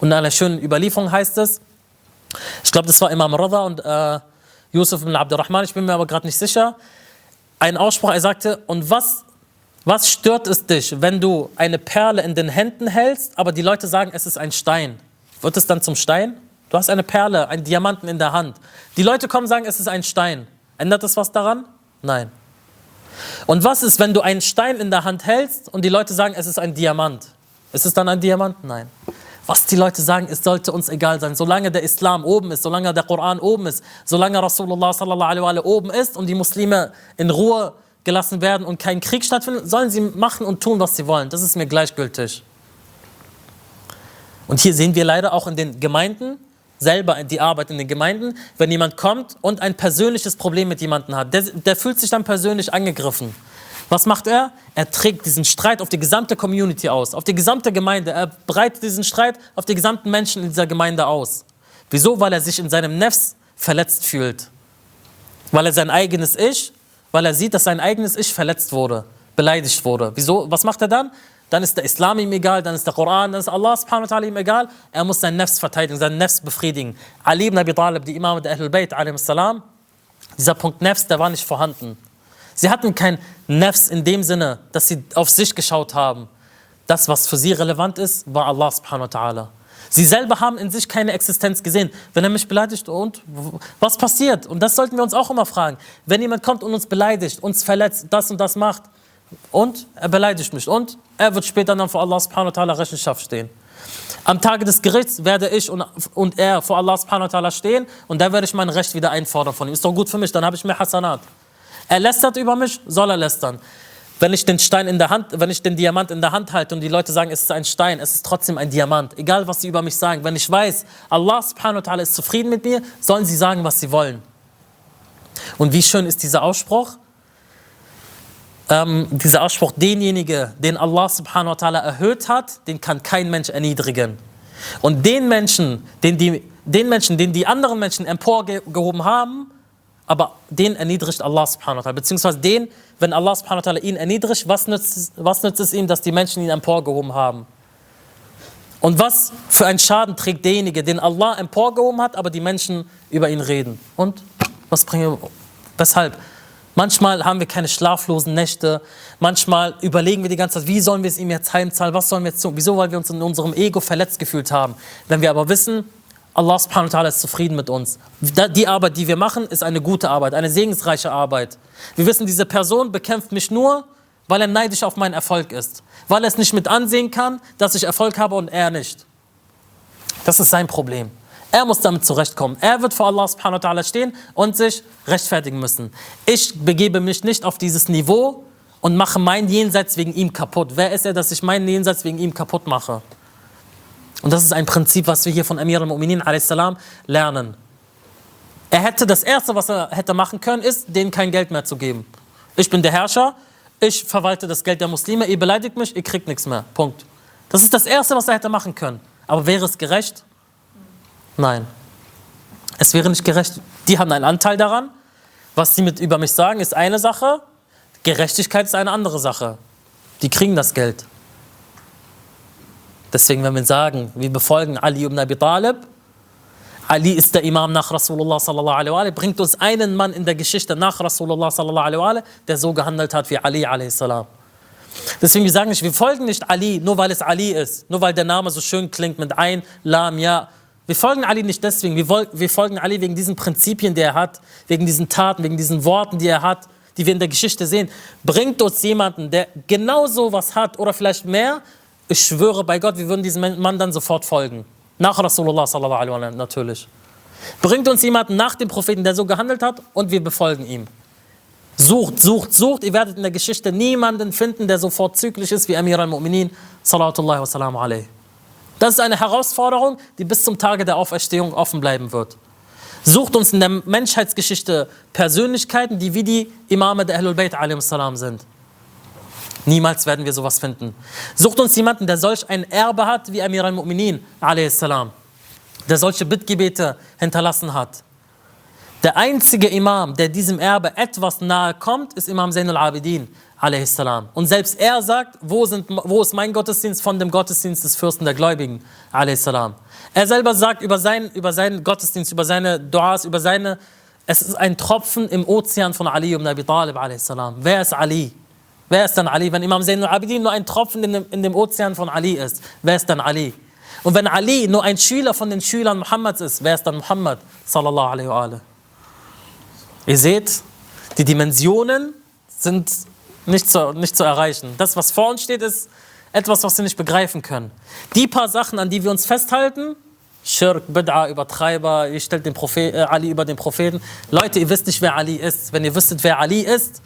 S1: Und in einer schönen Überlieferung heißt es, ich glaube, das war Imam Radha und äh, Yusuf ibn Abdurrahman, ich bin mir aber gerade nicht sicher, ein Ausspruch, er sagte, und was was stört es dich, wenn du eine Perle in den Händen hältst, aber die Leute sagen, es ist ein Stein? Wird es dann zum Stein? Du hast eine Perle, einen Diamanten in der Hand. Die Leute kommen und sagen, es ist ein Stein. Ändert das was daran? Nein. Und was ist, wenn du einen Stein in der Hand hältst und die Leute sagen, es ist ein Diamant? Ist es dann ein Diamant? Nein. Was die Leute sagen, es sollte uns egal sein. Solange der Islam oben ist, solange der Koran oben ist, solange Rasulullah sallallahu alaihi wa oben ist und die Muslime in Ruhe gelassen werden und kein Krieg stattfindet, sollen sie machen und tun, was sie wollen. Das ist mir gleichgültig. Und hier sehen wir leider auch in den Gemeinden, selber die Arbeit in den Gemeinden, wenn jemand kommt und ein persönliches Problem mit jemandem hat, der, der fühlt sich dann persönlich angegriffen. Was macht er? Er trägt diesen Streit auf die gesamte Community aus, auf die gesamte Gemeinde. Er breitet diesen Streit auf die gesamten Menschen in dieser Gemeinde aus. Wieso? Weil er sich in seinem Nefs verletzt fühlt. Weil er sein eigenes Ich weil er sieht, dass sein eigenes Ich verletzt wurde, beleidigt wurde. Wieso? Was macht er dann? Dann ist der Islam ihm egal, dann ist der Koran, dann ist Allah subhanahu wa ta'ala ihm egal. Er muss sein Nefs verteidigen, sein Nefs befriedigen. Ali ibn Abi Talib, die Imame der Ahlul Bayt, salam, dieser Punkt Nefs, der war nicht vorhanden. Sie hatten kein Nefs in dem Sinne, dass sie auf sich geschaut haben. Das, was für sie relevant ist, war Allah subhanahu wa ta'ala. Sie selber haben in sich keine Existenz gesehen. Wenn er mich beleidigt, und was passiert? Und das sollten wir uns auch immer fragen. Wenn jemand kommt und uns beleidigt, uns verletzt, das und das macht, und er beleidigt mich, und er wird später dann vor Allah subhanahu wa ta'ala Rechenschaft stehen. Am Tage des Gerichts werde ich und, und er vor Allah subhanahu wa ta'ala stehen und da werde ich mein Recht wieder einfordern von ihm. Ist doch gut für mich, dann habe ich mehr Hasanat. Er lästert über mich, soll er lästern. Wenn ich den Stein in der Hand, wenn ich den Diamant in der Hand halte und die Leute sagen, es ist ein Stein, es ist trotzdem ein Diamant. Egal, was sie über mich sagen. Wenn ich weiß, Allah subhanahu wa ta'ala ist zufrieden mit mir, sollen sie sagen, was sie wollen. Und wie schön ist dieser Ausspruch? Ähm, dieser Ausspruch, denjenige, den Allah subhanahu wa ta'ala erhöht hat, den kann kein Mensch erniedrigen. Und den Menschen, den die, den Menschen, den die anderen Menschen emporgehoben haben, aber den erniedrigt Allah subhanahu wa ta'ala. Beziehungsweise den, wenn Allah subhanahu wa ta'ala ihn erniedrigt, was nützt, was nützt es ihm, dass die Menschen ihn emporgehoben haben? Und was für einen Schaden trägt derjenige, den Allah emporgehoben hat, aber die Menschen über ihn reden? Und was bringen wir, weshalb? Manchmal haben wir keine schlaflosen Nächte. Manchmal überlegen wir die ganze Zeit, wie sollen wir es ihm jetzt heimzahlen? Was sollen wir jetzt tun? Wieso? Weil wir uns in unserem Ego verletzt gefühlt haben. Wenn wir aber wissen, Allah subhanahu wa ta'ala ist zufrieden mit uns. Die Arbeit, die wir machen, ist eine gute Arbeit, eine segensreiche Arbeit. Wir wissen, diese Person bekämpft mich nur, weil er neidisch auf meinen Erfolg ist. Weil er es nicht mit ansehen kann, dass ich Erfolg habe und er nicht. Das ist sein Problem. Er muss damit zurechtkommen. Er wird vor Allah subhanahu wa ta'ala stehen und sich rechtfertigen müssen. Ich begebe mich nicht auf dieses Niveau und mache mein Jenseits wegen ihm kaputt. Wer ist er, dass ich mein Jenseits wegen ihm kaputt mache? Und das ist ein Prinzip, was wir hier von Amir al-Mu'minin lernen. Er hätte das Erste, was er hätte machen können, ist, denen kein Geld mehr zu geben. Ich bin der Herrscher, ich verwalte das Geld der Muslime, ihr beleidigt mich, ihr kriegt nichts mehr. Punkt. Das ist das Erste, was er hätte machen können. Aber wäre es gerecht? Nein. Es wäre nicht gerecht. Die haben einen Anteil daran. Was sie mit über mich sagen, ist eine Sache. Gerechtigkeit ist eine andere Sache. Die kriegen das Geld. Deswegen, wenn wir sagen, wir befolgen Ali ibn Abi Talib, Ali ist der Imam nach Rasulullah sallallahu alaihi wa bringt uns einen Mann in der Geschichte nach Rasulullah sallallahu alaihi wa der so gehandelt hat wie Ali alaihi salam. Deswegen, wir sagen nicht, wir folgen nicht Ali, nur weil es Ali ist, nur weil der Name so schön klingt mit ein, Lam, Ja. Wir folgen Ali nicht deswegen, wir, wir folgen Ali wegen diesen Prinzipien, die er hat, wegen diesen Taten, wegen diesen Worten, die er hat, die wir in der Geschichte sehen. Bringt uns jemanden, der genauso was hat oder vielleicht mehr, ich schwöre bei Gott, wir würden diesem Mann dann sofort folgen. Nach Rasulullah sallallahu alaihi wa natürlich. Bringt uns jemanden nach dem Propheten, der so gehandelt hat und wir befolgen ihm. Sucht, sucht, sucht. Ihr werdet in der Geschichte niemanden finden, der so vorzüglich ist wie Amir al-Mu'minin sallallahu wa sallam alaihi. Das ist eine Herausforderung, die bis zum Tage der Auferstehung offen bleiben wird. Sucht uns in der Menschheitsgeschichte Persönlichkeiten, die wie die Imame der Ahlul Bayt sind. Niemals werden wir sowas finden. Sucht uns jemanden, der solch ein Erbe hat wie Amir al-Mu'minin, der solche Bittgebete hinterlassen hat. Der einzige Imam, der diesem Erbe etwas nahe kommt, ist Imam Zain al-Abidin. Und selbst er sagt, wo, sind, wo ist mein Gottesdienst von dem Gottesdienst des Fürsten der Gläubigen? Er selber sagt über, sein, über seinen Gottesdienst, über seine Duas, über seine, es ist ein Tropfen im Ozean von Ali ibn Abi Talib. Wer ist Ali? Wer ist dann Ali? Wenn Imam Zain al-Abidin nur ein Tropfen in dem, in dem Ozean von Ali ist, wer ist dann Ali? Und wenn Ali nur ein Schüler von den Schülern Muhammads ist, wer ist dann Muhammad? Sallallahu alaihi wa Ihr seht, die Dimensionen sind nicht zu, nicht zu erreichen. Das, was vor uns steht, ist etwas, was wir nicht begreifen können. Die paar Sachen, an die wir uns festhalten, Schirk, Bid'a, Übertreiber, ihr stellt den Prophet, äh, Ali über den Propheten. Leute, ihr wisst nicht, wer Ali ist. Wenn ihr wüsstet, wer Ali ist,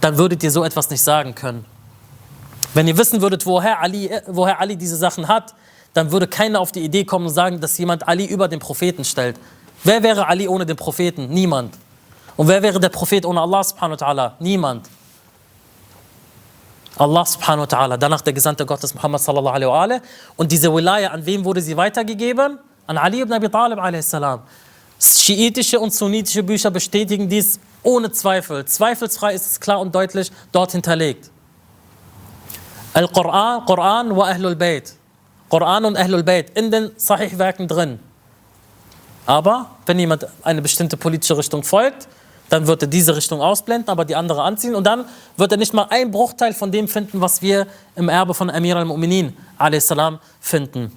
S1: dann würdet ihr so etwas nicht sagen können. Wenn ihr wissen würdet, woher Ali, woher Ali diese Sachen hat, dann würde keiner auf die Idee kommen und sagen, dass jemand Ali über den Propheten stellt. Wer wäre Ali ohne den Propheten? Niemand. Und wer wäre der Prophet ohne Allah subhanahu wa ta'ala? Niemand. Allah subhanahu wa ta'ala, danach der Gesandte Gottes Muhammad sallallahu alaihi wa alaihi. Und diese Wilaya, an wem wurde sie weitergegeben? An Ali ibn Abi Talib alaihi salam. Schiitische und sunnitische Bücher bestätigen dies ohne Zweifel. Zweifelsfrei ist es klar und deutlich dort hinterlegt. Al-Quran, Quran wa Ahlul Bayt. Quran und Ahlul Bayt in den Sahih-Werken drin. Aber wenn jemand eine bestimmte politische Richtung folgt, dann wird er diese Richtung ausblenden, aber die andere anziehen und dann wird er nicht mal einen Bruchteil von dem finden, was wir im Erbe von Amir al-Mu'minin finden.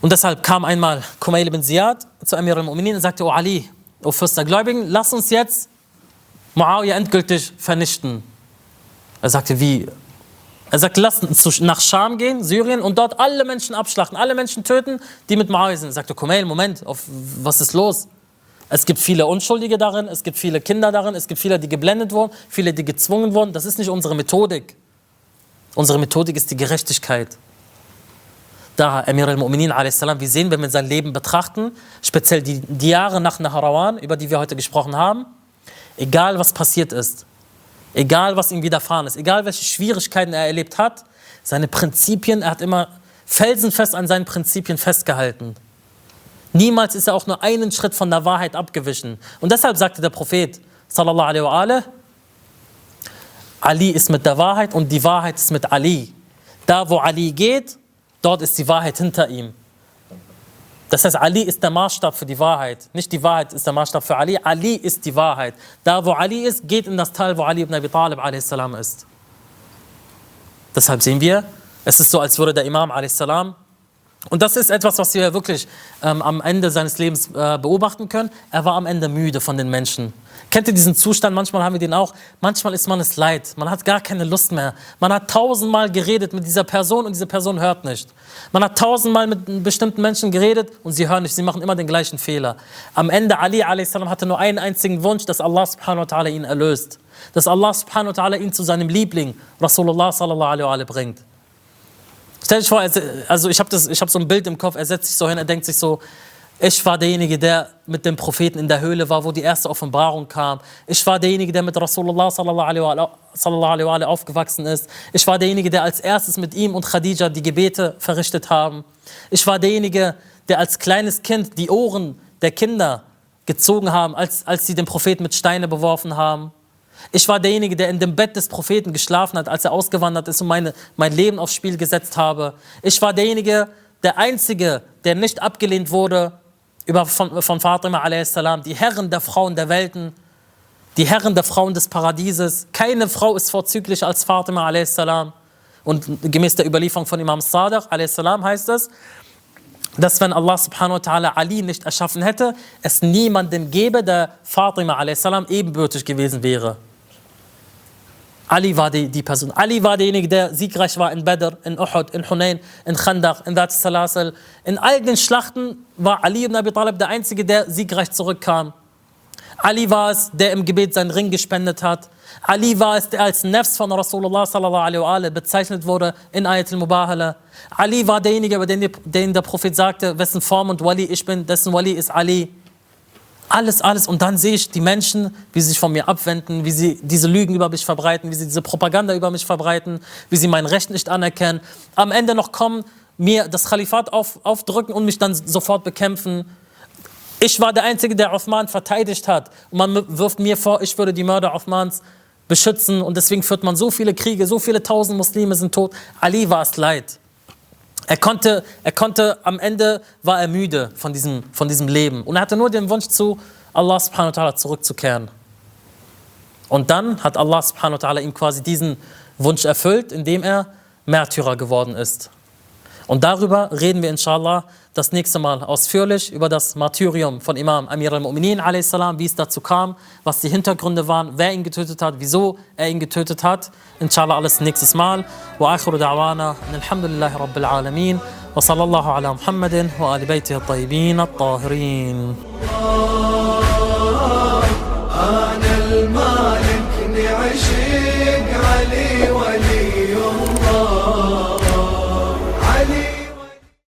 S1: Und deshalb kam einmal Kumail ibn Ziyad zu Amir al-Mu'minin und sagte, O Ali, O Fürst der Gläubigen, lass uns jetzt Muawiyah endgültig vernichten. Er sagte, wie? Er sagt, lasst uns nach Scham gehen, Syrien, und dort alle Menschen abschlachten, alle Menschen töten, die mit Muawiyah sind. Er sagte, Kumail, Moment, auf, was ist los? Es gibt viele Unschuldige darin, es gibt viele Kinder darin, es gibt viele, die geblendet wurden, viele, die gezwungen wurden. Das ist nicht unsere Methodik. Unsere Methodik ist die Gerechtigkeit. Da Emir al-Mu'minin a.s., wir sehen, wenn wir sein Leben betrachten, speziell die, die Jahre nach Naharawan, über die wir heute gesprochen haben, egal was passiert ist, egal was ihm widerfahren ist, egal welche Schwierigkeiten er erlebt hat, seine Prinzipien, er hat immer felsenfest an seinen Prinzipien festgehalten. Niemals ist er auch nur einen Schritt von der Wahrheit abgewichen. Und deshalb sagte der Prophet, sallallahu alaihi wa alaihi, Ali ist mit der Wahrheit und die Wahrheit ist mit Ali. Da, wo Ali geht, dort ist die Wahrheit hinter ihm. Das heißt, Ali ist der Maßstab für die Wahrheit. Nicht die Wahrheit ist der Maßstab für Ali, Ali ist die Wahrheit. Da, wo Ali ist, geht in das Teil, wo Ali ibn Abi Talib a.s. ist. Deshalb sehen wir, es ist so, als würde der Imam a.s. Und das ist etwas, was wir wirklich ähm, am Ende seines Lebens äh, beobachten können. Er war am Ende müde von den Menschen. Kennt ihr diesen Zustand? Manchmal haben wir den auch. Manchmal ist man es leid. Man hat gar keine Lust mehr. Man hat tausendmal geredet mit dieser Person und diese Person hört nicht. Man hat tausendmal mit bestimmten Menschen geredet und sie hören nicht. Sie machen immer den gleichen Fehler. Am Ende Ali a.s. hatte nur einen einzigen Wunsch, dass Allah subhanahu wa ta'ala ihn erlöst. Dass Allah subhanahu wa ta'ala ihn zu seinem Liebling, Rasulullah sallallahu alaihi wa bringt. Stell dich vor, also ich habe hab so ein Bild im Kopf, er setzt sich so hin, er denkt sich so, ich war derjenige, der mit dem Propheten in der Höhle war, wo die erste Offenbarung kam. Ich war derjenige, der mit Rasulullah sallallahu alaihi wa aufgewachsen ist. Ich war derjenige, der als erstes mit ihm und Khadija die Gebete verrichtet haben. Ich war derjenige, der als kleines Kind die Ohren der Kinder gezogen haben, als, als sie den Propheten mit Steine beworfen haben. Ich war derjenige, der in dem Bett des Propheten geschlafen hat, als er ausgewandert ist und meine, mein Leben aufs Spiel gesetzt habe. Ich war derjenige, der Einzige, der nicht abgelehnt wurde über, von, von Fatima a.s., die Herren der Frauen der Welten, die Herren der Frauen des Paradieses. Keine Frau ist vorzüglicher als Fatima a.s. Und gemäß der Überlieferung von Imam Sadiq a.s. heißt es, dass wenn Allah subhanahu wa ta'ala Ali nicht erschaffen hätte, es niemanden gäbe, der Fatima a.s. ebenbürtig gewesen wäre. Ali war die, die Person. Ali war derjenige, der siegreich war in Badr, in Uhud, in Hunayn, in Khandaq, in Dhat Salasal. In all den Schlachten war Ali ibn Abi Talib der Einzige, der siegreich zurückkam. Ali war es, der im Gebet seinen Ring gespendet hat. Ali war es, der als Nefs von Rasulullah sallallahu alaihi bezeichnet wurde in Ayat al-Mubahala. Ali war derjenige, über den der Prophet sagte, wessen Form und Wali ich bin, dessen Wali ist Ali. Alles, alles. Und dann sehe ich die Menschen, wie sie sich von mir abwenden, wie sie diese Lügen über mich verbreiten, wie sie diese Propaganda über mich verbreiten, wie sie mein Recht nicht anerkennen. Am Ende noch kommen, mir das Kalifat auf, aufdrücken und mich dann sofort bekämpfen. Ich war der Einzige, der Osman verteidigt hat. Und man wirft mir vor, ich würde die Mörder Osmans beschützen. Und deswegen führt man so viele Kriege, so viele tausend Muslime sind tot. Ali war es leid. Er konnte, er konnte, am Ende war er müde von diesem, von diesem Leben. Und er hatte nur den Wunsch zu, Allah subhanahu wa ta'ala zurückzukehren. Und dann hat Allah subhanahu wa ta'ala ihm quasi diesen Wunsch erfüllt, indem er Märtyrer geworden ist. Und darüber reden wir inshallah das nächste Mal ausführlich über das Martyrium von Imam Amir al-Mu'minin a.s., wie es dazu kam, was die Hintergründe waren, wer ihn getötet hat, wieso er ihn getötet hat. Inshallah alles nächstes Mal. Wa akhiru da'wana alhamdulillahi rabbil alamin. Wa sallallahu ala Muhammadin wa ali baytihi at-tayyibin at-tahirin.